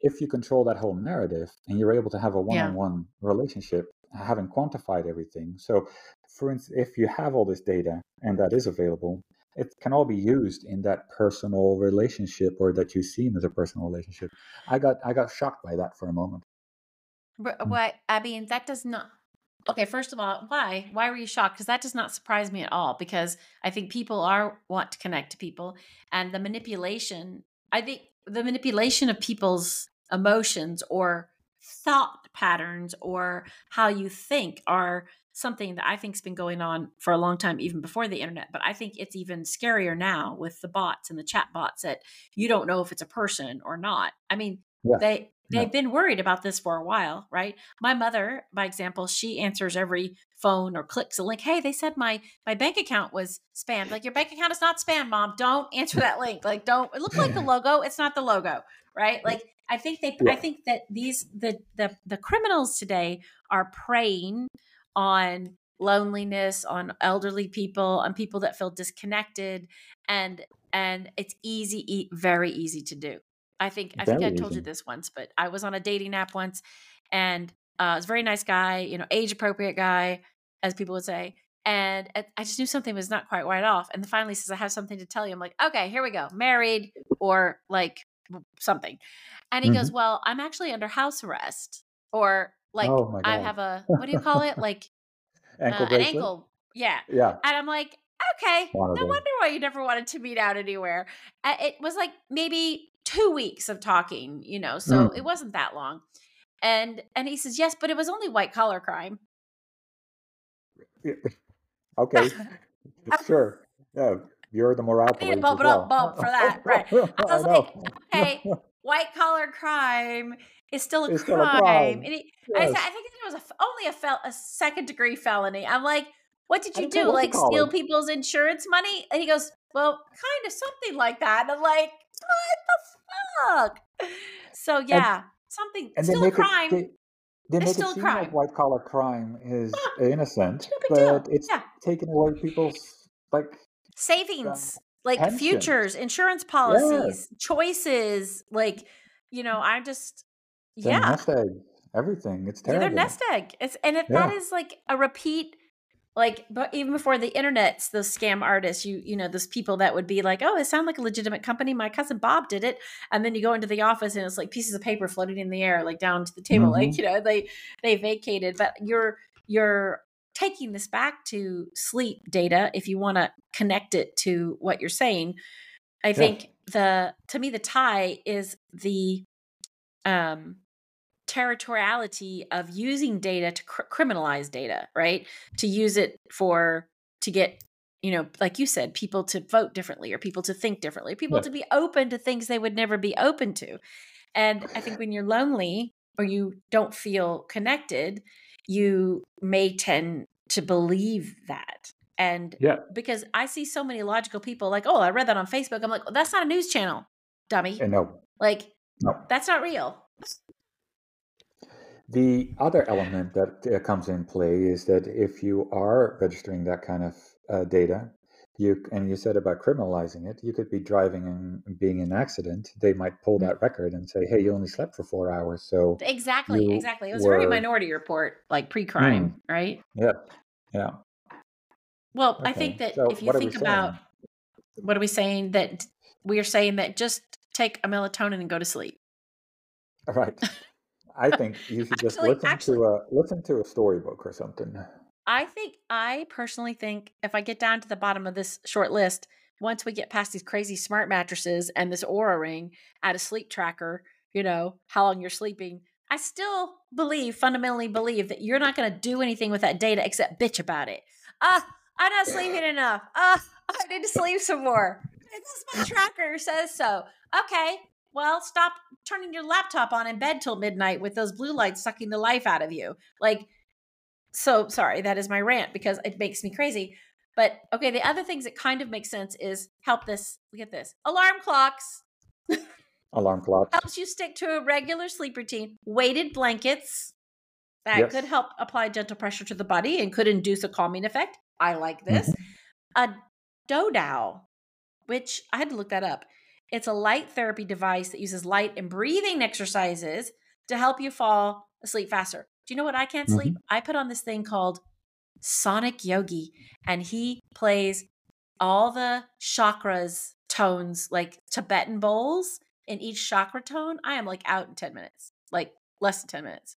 if you control that whole narrative and you're able to have a one-on-one relationship having quantified everything so for instance if you have all this data and that is available it can all be used in that personal relationship or that you see as a personal relationship i got i got shocked by that for a moment Mm. What? I mean, that does not. Okay, first of all, why? Why were you shocked? Because that does not surprise me at all. Because I think people are want to connect to people, and the manipulation. I think the manipulation of people's emotions or thought patterns or how you think are something that I think's been going on for a long time, even before the internet. But I think it's even scarier now with the bots and the chat bots that you don't know if it's a person or not. I mean, yeah they yeah they've been worried about this for a while, right? My mother, by example, she answers every phone or clicks a link. Hey, they said my my bank account was spammed. Like your bank account is not spam, mom. Don't answer that link. Like don't it like the logo. It's not the logo, right? Like I think they I think that these the the the criminals today are preying on loneliness, on elderly people, on people that feel disconnected and and it's easy very easy to do. I think I think I told you this once, but I was on a dating app once, and uh, was a very nice guy, you know, age appropriate guy, as people would say. And I just knew something was not quite right off. And then finally says, "I have something to tell you." I'm like, "Okay, here we go, married or like something." And he goes, hmm "Well, I'm actually under house arrest, or like oh I have a what do you call it, like ankle uh, an ankle, yeah." yeah And I'm like, okay, no wonder why you never wanted to meet out anywhere. Uh, It was like maybe two weeks of talking, you know, so it Mm. wasn't that long. And and he says, yes, but it was only white collar crime. Okay sure yeah you're the moral I police bump it up well bump for that, right? I i like, okay, white collar crime is still a it's still a crime. crime And he, I said, I think it was a, only a, fel- a second degree felony. I'm like, what did you do? Like steal it people's insurance money? And he goes, well, kind of something like that. And I'm like, what the fuck? So yeah, and, something and still a crime. It, they, they make it seem crime. like white collar crime is innocent, but it's yeah. taking away people's like savings, um, like pension. futures, insurance policies, yeah. choices. Like, you know, I'm just yeah. Nest egg, everything. It's terrible. Yeah, they're nest egg. It's and if that is like a repeat like but even before the internet's those scam artists you you know those people that would be like oh it sounds like a legitimate company my cousin bob did it and then you go into the office and it's like pieces of paper floating in the air like down to the table mm-hmm. like you know they they vacated but you're you're taking this back to sleep data if you want to connect it to what you're saying i yeah. think the to me the tie is the um territoriality of using data to cr- criminalize data, right? To use it for to get you know, like you said, people to vote differently or people to think differently, people yeah. to be open to things they would never be open to. And I think when you're lonely or you don't feel connected, you may tend to believe that. And yeah. because I see so many logical people like, oh, I read that on Facebook. I'm like, well, that's not a news channel, dummy. Know. Like, no. that's not real. The other element that uh, comes in play is that if you are registering that kind of uh, data, you and you said about criminalizing it, you could be driving and being in an accident. They might pull mm. that record and say, "Hey, you only slept for four hours." So exactly, exactly. It was were... very Minority Report, like pre-crime, mm. right? Yeah, yeah. Well, okay. I think that so if you think about what are we saying that we are saying that just take a melatonin and go to sleep. All right. I think you should just Actually listen actually to a listen to a storybook or something. I think I personally think if I get down to the bottom of this short list, once we get past these crazy smart mattresses and this Oura ring, add a sleep tracker, you know, how long you're sleeping, I still believe, fundamentally believe that you're not going to do anything with that data except bitch about it. Ah, I'm not sleeping enough. Ah, I need to sleep some more. This my tracker says so. Okay, well, stop turning your laptop on in bed till midnight with those blue lights sucking the life out of you. Like, so sorry, that is my rant because it makes me crazy. But okay, the other things that kind of make sense is help this. Get this alarm clocks. alarm clocks helps you stick to a regular sleep routine. Weighted blankets that yes. could help apply gentle pressure to the body and could induce a calming effect. I like this. Mm-hmm. A which I had to look that up. It's a light therapy device that uses light and breathing exercises to help you fall asleep faster. Do you know what I can't sleep? Mm-hmm. I put on this thing called Sonic Yogi, and he plays all the chakras tones like Tibetan bowls in each chakra tone. I am like out in 10 minutes, like less than 10 minutes.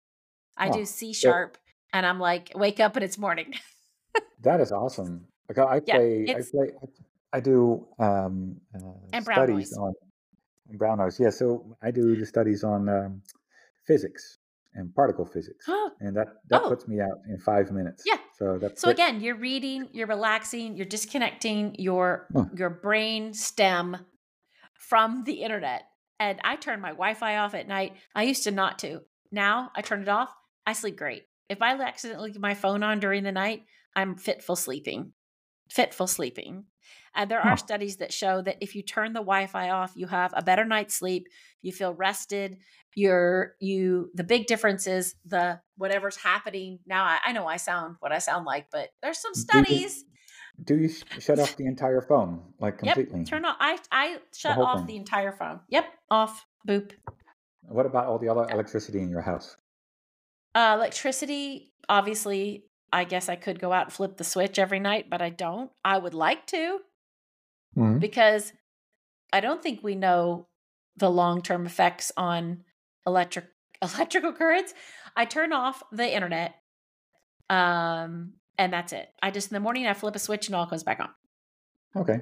I oh, do C sharp and I'm like, wake up and it's morning. that is awesome. Like I play, yeah, I play, I do um, uh, and studies on brown noise. Yeah, so I do the studies on um, physics and particle physics, and that that oh. puts me out in five minutes. Yeah. So that's so again, you're reading, you're relaxing, you're disconnecting your huh. your brain stem from the internet. And I turn my Wi-Fi off at night. I used to not to. Now I turn it off. I sleep great. If I accidentally leave my phone on during the night, I'm fitful sleeping. Fitful sleeping. And there are studies that show that if you turn the Wi-Fi off, you have a better night's sleep. You feel rested. You're you. The big difference is the whatever's happening now. I, I know I sound what I sound like, but there's some studies. Do you, do you shut off the entire phone like completely? Yep. Turn off. I I shut the off thing. the entire phone. Yep. Off. Boop. What about all the other electricity in your house? Uh, electricity, obviously, I guess I could go out and flip the switch every night, but I don't. I would like to mm-hmm. because I don't think we know the long term effects on electric electrical currents. I turn off the internet, um, and that's it. I just in the morning I flip a switch and all goes back on. Okay.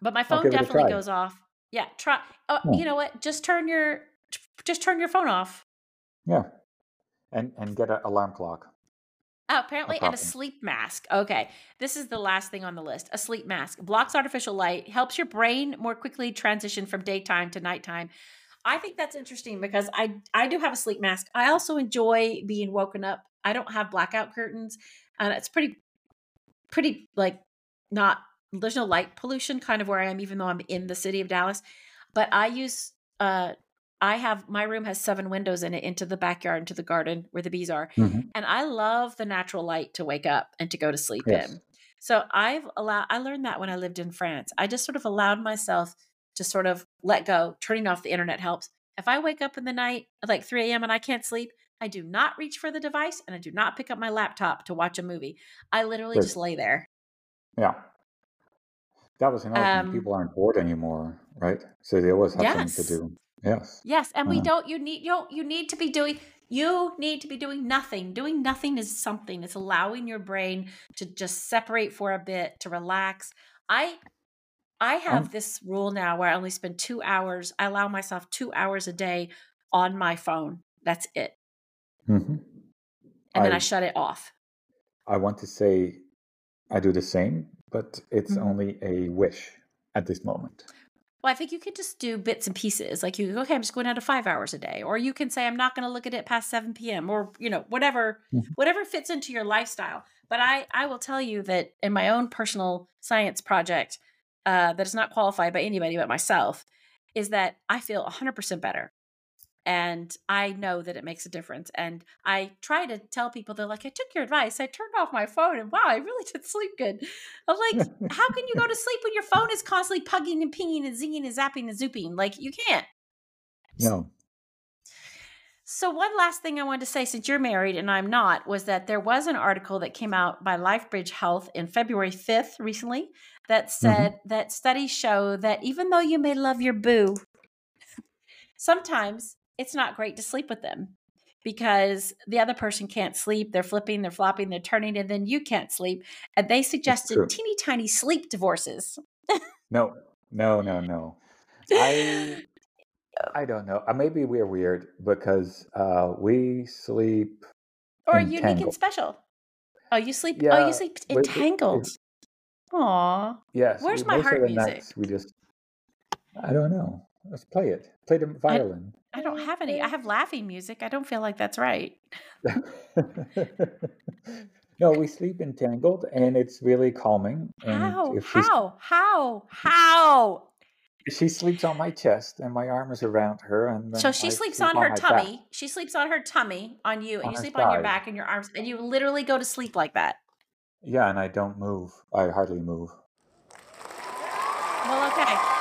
But my phone definitely goes off. Yeah, try. Oh, oh, you know what? Just turn your just turn your phone off. Yeah, and and get an alarm clock. Oh, apparently, and a sleep mask. Okay. This is the last thing on the list. A sleep mask blocks artificial light, helps your brain more quickly transition from daytime to nighttime. I think that's interesting because I I do have a sleep mask. I also enjoy being woken up. I don't have blackout curtains, and it's pretty pretty like not there's no light pollution kind of where I am, even though I'm in the city of Dallas. But I use uh I have my room has seven windows in it into the backyard, into the garden where the bees are. Mm-hmm. And I love the natural light to wake up and to go to sleep yes. in. So I've allowed I learned that when I lived in France. I just sort of allowed myself to sort of let go. Turning off the internet helps. If I wake up in the night at like 3 a.m. and I can't sleep, I do not reach for the device and I do not pick up my laptop to watch a movie. I literally just lay there. Yeah. That was another um, thing. People aren't bored anymore, right? So they always have yes. something to do. Yes. Yes, and uh-huh. we don't. You need you don't, you need to be doing. You need to be doing nothing. Doing nothing is something. It's allowing your brain to just separate for a bit, to relax. I I have um, this rule now where I only spend two hours. I allow myself two hours a day on my phone. That's it. Mm-hmm. And then I, I, shut it off. I want to say I do the same, but it's mm-hmm. only a wish at this moment. Well, I think you could just do bits and pieces. Like you, go, okay, I'm just going down to five hours a day, or you can say I'm not going to look at it past 7 p.m. or you know whatever, mm-hmm. whatever fits into your lifestyle. But I, I will tell you that in my own personal science project, uh, that is not qualified by anybody but myself, is that I feel 100% better and I know that it makes a difference. And I try to tell people, they're like, I took your advice. I turned off my phone and wow, I really did sleep good. I'm like, how can you go to sleep when your phone is constantly pugging and pinging and zinging and zapping and zooping? Like, you can't. No. So, one last thing I wanted to say, since you're married and I'm not, was that there was an article that came out by LifeBridge Health in February 5th recently that mm-hmm. said mm-hmm. that studies show that even though you may love your boo, sometimes it's not great to sleep with them because the other person can't sleep. They're flipping, they're flopping, they're turning, and then you can't sleep. And they suggested teeny tiny sleep divorces. no, no, no, no. I I don't know. Uh, maybe we're weird because uh, we sleep or unique and special. Oh, you sleep. Yeah, oh, you sleep entangled. Aw. Yes. Where's my heart music? we just. I don't know. Let's play it. Play a violin. I, I don't have any. I have laughing music. I don't feel like that's right. no, we sleep entangled, and it's really calming. How? How? How? How? She sleeps on my chest, and my arm is around her, and so she I sleeps sleep on her tummy. Back. She sleeps on her tummy on you, and on you sleep side. on your back and your arms, and you literally go to sleep like that. Yeah, and I don't move. I hardly move. Well, okay.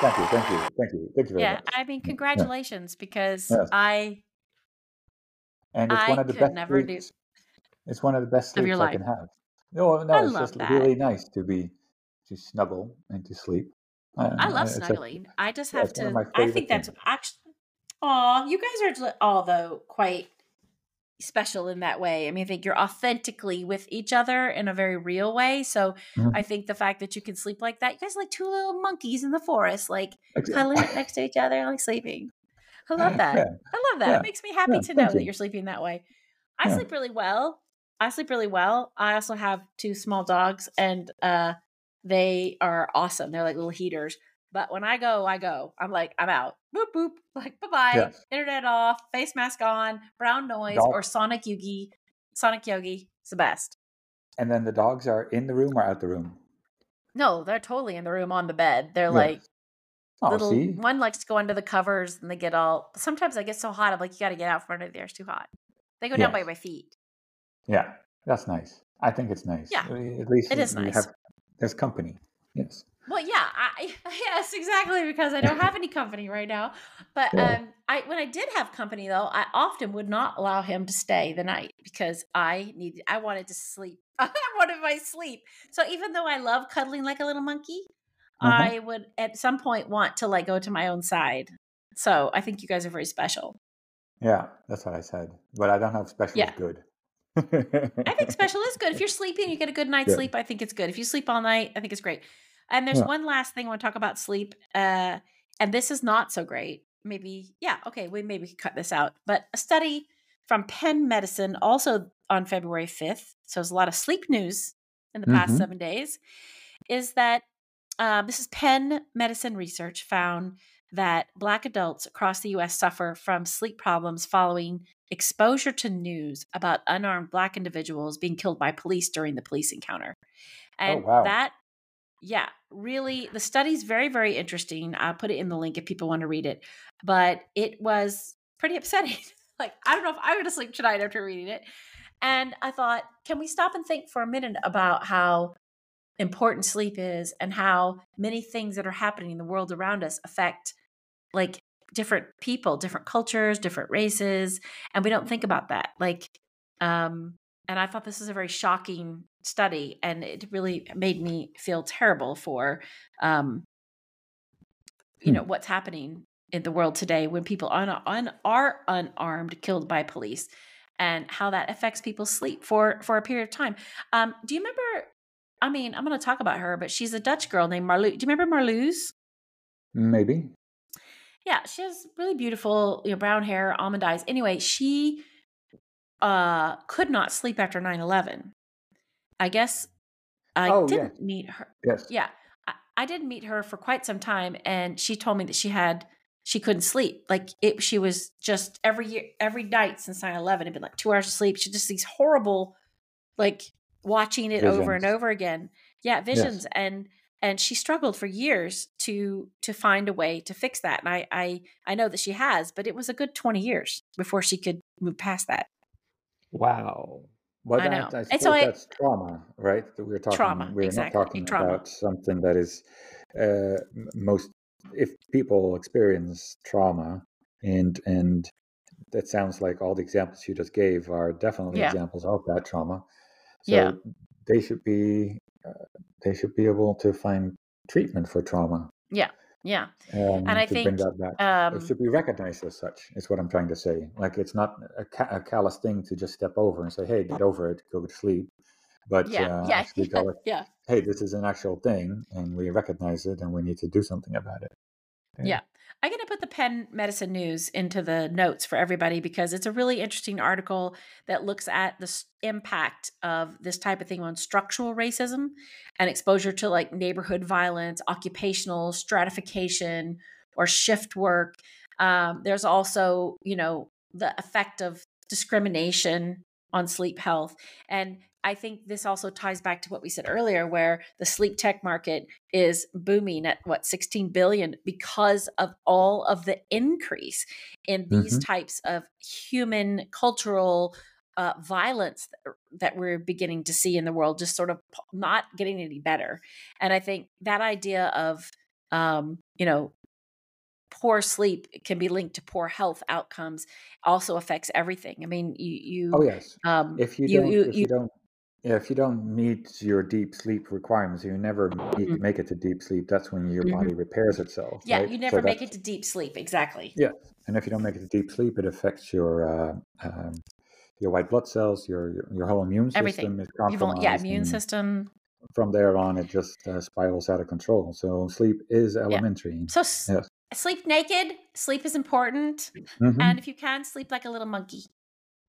Thank you, thank you, thank you, thank you very yeah, much. I mean, mm, congratulations, because yes. I and it's I one of the best never sleeps. Do. It's one of the best sleeps I can have. No, no, I it's just that. really nice to be to snuggle and to sleep. I, I love snuggling. A, I just have to. I think that's actually. Oh, you guys are although quite special in that way. I mean, I think you're authentically with each other in a very real way. So mm-hmm. I think the fact that you can sleep like that, you guys like two little monkeys in the forest, like cuddling up next to each other, like sleeping. I love that. Yeah. I love that. Yeah. It makes me happy yeah, to know you. that you're sleeping that way. I sleep really well. I sleep really well. I also have two small dogs and uh they are awesome. They're like little heaters. But when I go, I go. I'm like, I'm out. Boop boop. Like bye bye. Yes. Internet off. Face mask on. Brown noise Dog. or Sonic Yogi. Sonic Yogi. It's the best. And then the dogs are in the room or out the room. No, they're totally in the room on the bed. They're yes. like oh, little. See? One likes to go under the covers and they get all. Sometimes I get so hot. I'm like, you got to get out from under there. It's too hot. They go down by my feet. Yeah, that's nice. I think it's nice. Yeah, at least it is nice. Have, there's company. Yes. Well, yeah, I, yes, exactly, because I don't have any company right now. But yeah. um, I when I did have company though, I often would not allow him to stay the night because I needed, I wanted to sleep. I wanted my sleep. So even though I love cuddling like a little monkey, uh-huh. I would at some point want to like go to my own side. So I think you guys are very special. Yeah, that's what I said. But I don't have special yeah. good. I think special is good. If you're sleeping, you get a good night's sleep. I think it's good. If you sleep all night, I think it's great. And there's yeah. one last thing I want to talk about sleep. Uh, and this is not so great. Maybe, yeah, okay, we maybe could cut this out. But a study from Penn Medicine, also on February 5th, so there's a lot of sleep news in the past mm-hmm. seven days, is that um, this is Penn Medicine research found that Black adults across the US suffer from sleep problems following exposure to news about unarmed Black individuals being killed by police during the police encounter. Oh, And wow. that, yeah, really, the study's very, very interesting. I'll put it in the link if people want to read it. But it was pretty upsetting. like, I don't know if I would to sleep tonight after reading it. And I thought, can we stop and think for a minute about how important sleep is and how many things that are happening in the world around us affect like different people, different cultures, different races, and we don't think about that. Like um and I thought this was a very shocking study and it really made me feel terrible for um you Hmm. know what's happening in the world today when people are, un- are unarmed killed by police and how that affects people's sleep for for a period of time. Um, do you remember? I mean, I'm going to talk about her, but she's a Dutch girl named Marloes. Do you remember Marloes? Maybe. Yeah, she has really beautiful, you know, brown hair, almond eyes. Anyway, she uh could not sleep after 9/11. I guess I Oh, didn't yes. meet her. Yes. Yeah, I, I didn't meet her for quite some time, and she told me that she had she couldn't sleep. Like it, she was just every year, every night since 9/11, it'd been like two hours of sleep. She just these horrible, like watching it over and over again. Yeah, visions, and and she struggled for years to to find a way to fix that. And I I I know that she has, but it was a good 20 years before she could move past that. Wow. Well, I that, know. I And suppose so I- that's trauma, right? That we're talking. Trauma, We're exactly, not talking trauma. about something that is uh, most. If people experience trauma, and and that sounds like all the examples you just gave are definitely Yeah. examples of that trauma. So Yeah. they should be uh, they should be able to find treatment for trauma. Yeah. Yeah. Um, And I bring think, that back. Um it should be recognized as such is what i'm trying to say like it's not a, ca- a callous thing to just step over and say hey get over it go to sleep but yeah. uh, Yeah. actually Yeah. go yeah. hey this is an actual thing and we recognize it and we need to do something about it Yeah. I'm going to put the Penn Medicine News into the notes for everybody because it's a really interesting article that looks at the impact of this type of thing on structural racism and exposure to like neighborhood violence, occupational stratification, or shift work. Um, there's also, you know, the effect of discrimination on sleep health. And I think this also ties back to what we said earlier, where the sleep tech market is booming at what 16 billion because of all of the increase in these types of human cultural uh, violence that, that we're beginning to see in the world, just sort of not getting any better. And I think that idea of, um, you know, poor sleep can be linked to poor health outcomes also affects everything. I mean, you, you, oh yes um, if you, you, don't you, if you, you, don't yeah, if you don't meet your deep sleep requirements you never meet, Mhm. make it to deep sleep that's when your Mhm. body repairs itself yeah, right? you So never make it to deep sleep. Exactly. Yeah, and if you don't make it to deep sleep, it affects your uh, um, your white blood cells, your your, your whole immune system Everything. is You've yeah, immune system. from there on, it just uh, spirals out of control. So sleep is elementary. So s- Yes. sleep naked. Sleep is important, Mhm. and if you can, sleep like a little monkey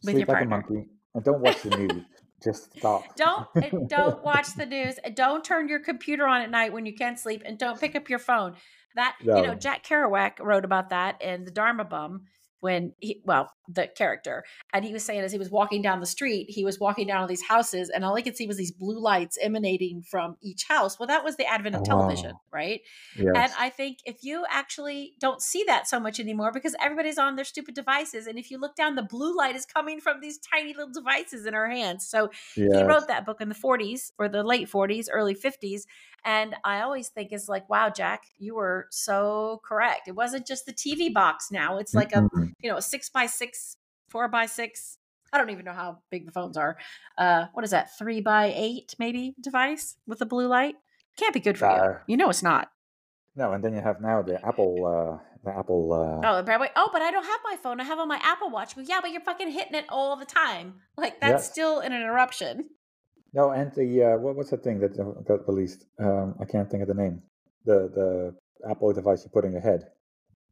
with sleep your like a monkey, and don't watch the news. Just stop. Don't eh, don't watch the news. Eh, don't turn your computer on at night when you can't sleep, and don't pick up your phone. That you know, Jack Kerouac wrote about that in the Dharma Bum when he, well, the character, and he was saying as he was walking down the street, he was walking down all these houses, and all he could see was these blue lights emanating from each house. Well, that was the advent of oh, television, Oh. right? Yes. And I think if you actually don't see that so much anymore because everybody's on their stupid devices, and if you look down, the blue light is coming from these tiny little devices in our hands. So he wrote that book in the 40s or the late 40s, early 50s. And I always think it's like, wow, Jack, you were so correct. It wasn't just the TV box now. It's like a, Mm-mm. You know, a six by six, four by six. I don't even know how big the phones are. Uh, what is that? Three by eight, maybe device with a blue light? Can't be good for you. Uh, You know it's not. no, and then you have now the Apple, uh, the Apple. Uh, Oh, wait, oh, but I don't have my phone. I have on my Apple Watch. Well, yeah, but you're fucking hitting it all the time. Like that's Yes. still an interruption. No, and the uh, what, what's the thing that uh, got released? Um, I can't think of the name. The the Apple device you put in your head.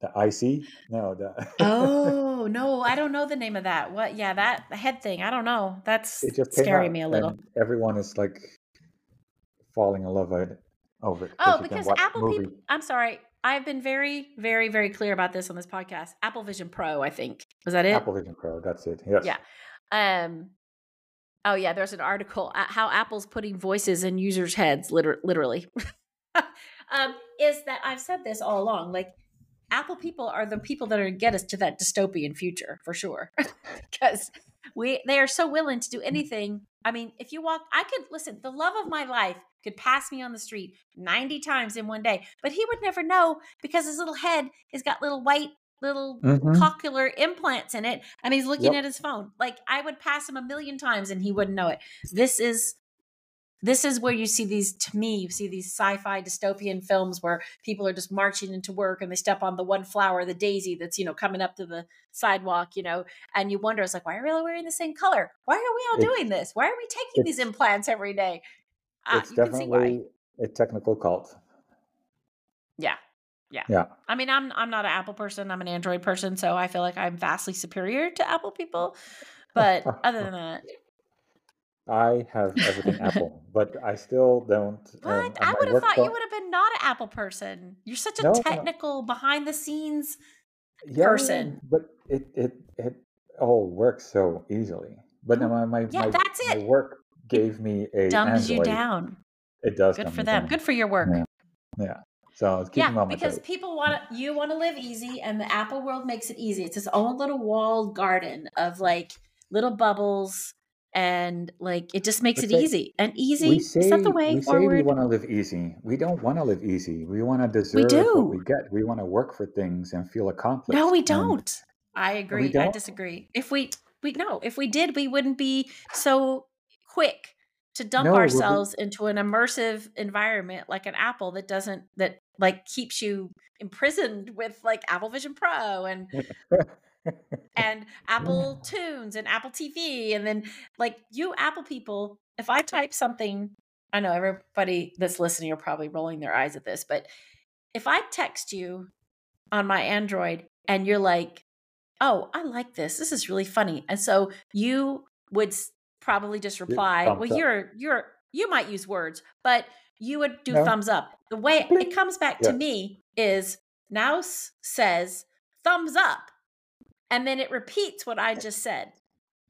The IC? No, the. Oh no, I don't know the name of that. What? Yeah, that head thing. I don't know. That's it just scaring me a little. everyone is like falling in love with it over it. Oh, because Apple movie- people. I'm sorry. I've been very, very, very clear about this on this podcast. Apple Vision Pro, I think. Was that it? Apple Vision Pro. That's it. Yes. Yeah. Um. Oh yeah, there's an article how Apple's putting voices in users' heads, liter- literally. um, is that I've said this all along? Like Apple people are the people that are going to get us to that dystopian future for sure, because we they are so willing to do anything. I mean, if you walk, I could listen. The love of my life could pass me on the street 90 times in one day, but he would never know because his little head has got little white little mm-hmm. cochlear implants in it and he's looking yep. at his phone. Like I would pass him a million times and he wouldn't know it. This is this is where you see these to me you see these sci-fi dystopian films where people are just marching into work and they step on the one flower the daisy that's you know coming up to the sidewalk you know and you wonder it's like why are we all wearing the same color why are we all doing this why are we taking these implants every day uh, it's definitely a technical cult yeah yeah. Yeah. I mean, I'm I'm not an Apple person. I'm an Android person, so I feel like I'm vastly superior to Apple people. But other than that, I have everything Apple, but I still don't. What? Um, I would have thought you would have been not an Apple person. You're such a no, technical, no. behind the scenes yeah, person. But it it it all works so easily. But now my my, yeah, my, that's it. my work gave me a dumbs Android. you down. It does. Good for them. Down. Good for your work. Yeah. yeah. So yeah, because people want to, you want to live easy, and the Apple world makes it easy. It's its own little walled garden of like little bubbles, and like it just makes but it they, easy and easy. Say, is that the way we forward? say we want to live easy. We don't want to live easy. We want to deserve we do. what we get. We want to work for things and feel accomplished. No, we don't. I agree. Don't? I disagree. If we we no, if we did, we wouldn't be so quick to dump no, ourselves into an immersive environment like an Apple that doesn't that like keeps you imprisoned with like Apple Vision Pro and and Apple Tunes and Apple TV and then like you Apple people if I type something I know everybody that's listening are probably rolling their eyes at this but if I text you on my Android and you're like oh I like this this is really funny and so you would probably just reply well you're you're you might use words but you would do no. thumbs up. The way it comes back yeah. to me is Naos says thumbs up, and then it repeats what I just said.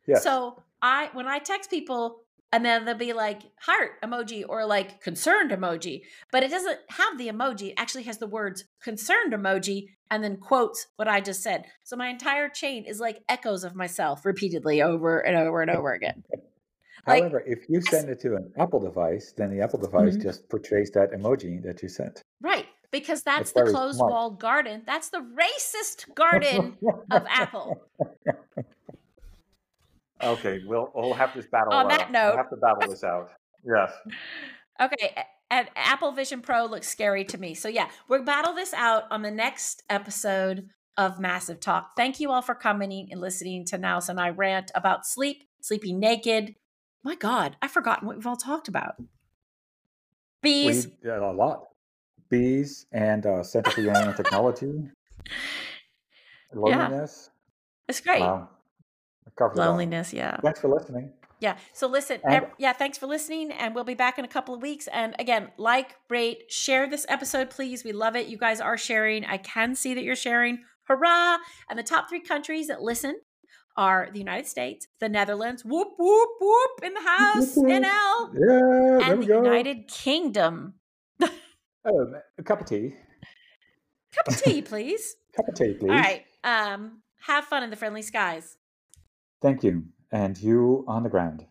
Yes. So I when I text people and then they'll be like heart emoji or like concerned emoji, but it doesn't have the emoji. It actually has the words concerned emoji and then quotes what I just said. So my entire chain is like echoes of myself repeatedly over and over and over again. Like, However, if you send it to an Apple device, then the Apple device mm-hmm. just portrays that emoji that you sent. Right. Because that's the closed walled garden. That's the racist garden of Apple. Okay, we'll we'll have this battle. On that note, we'll have to battle this out. Yes. Okay, and Apple Vision Pro looks scary to me. So yeah, we'll battle this out on the next episode of Massive Talk. Thank you all for coming and listening to Naos and I rant about sleep, sleeping naked, my God, I've forgotten what we've all talked about. Bees. We, a lot. Bees and uh, Center for Young Technology. Loneliness. Yeah. It's great. Wow. Loneliness, yeah. Thanks for listening. Yeah. So listen, and, yeah, thanks for listening. And we'll be back in a couple of weeks. And again, like, rate, share this episode, please. We love it. You guys are sharing. I can see that you're sharing. Hurrah. And the top three countries that listen are the United States, the Netherlands, whoop, whoop, whoop, in the house, NL, yeah, and the go. United Kingdom. Oh, a cup of tea. Cup of tea, please. cup of tea, please. All right. Um, have fun in the friendly skies. Thank you. And you on the ground.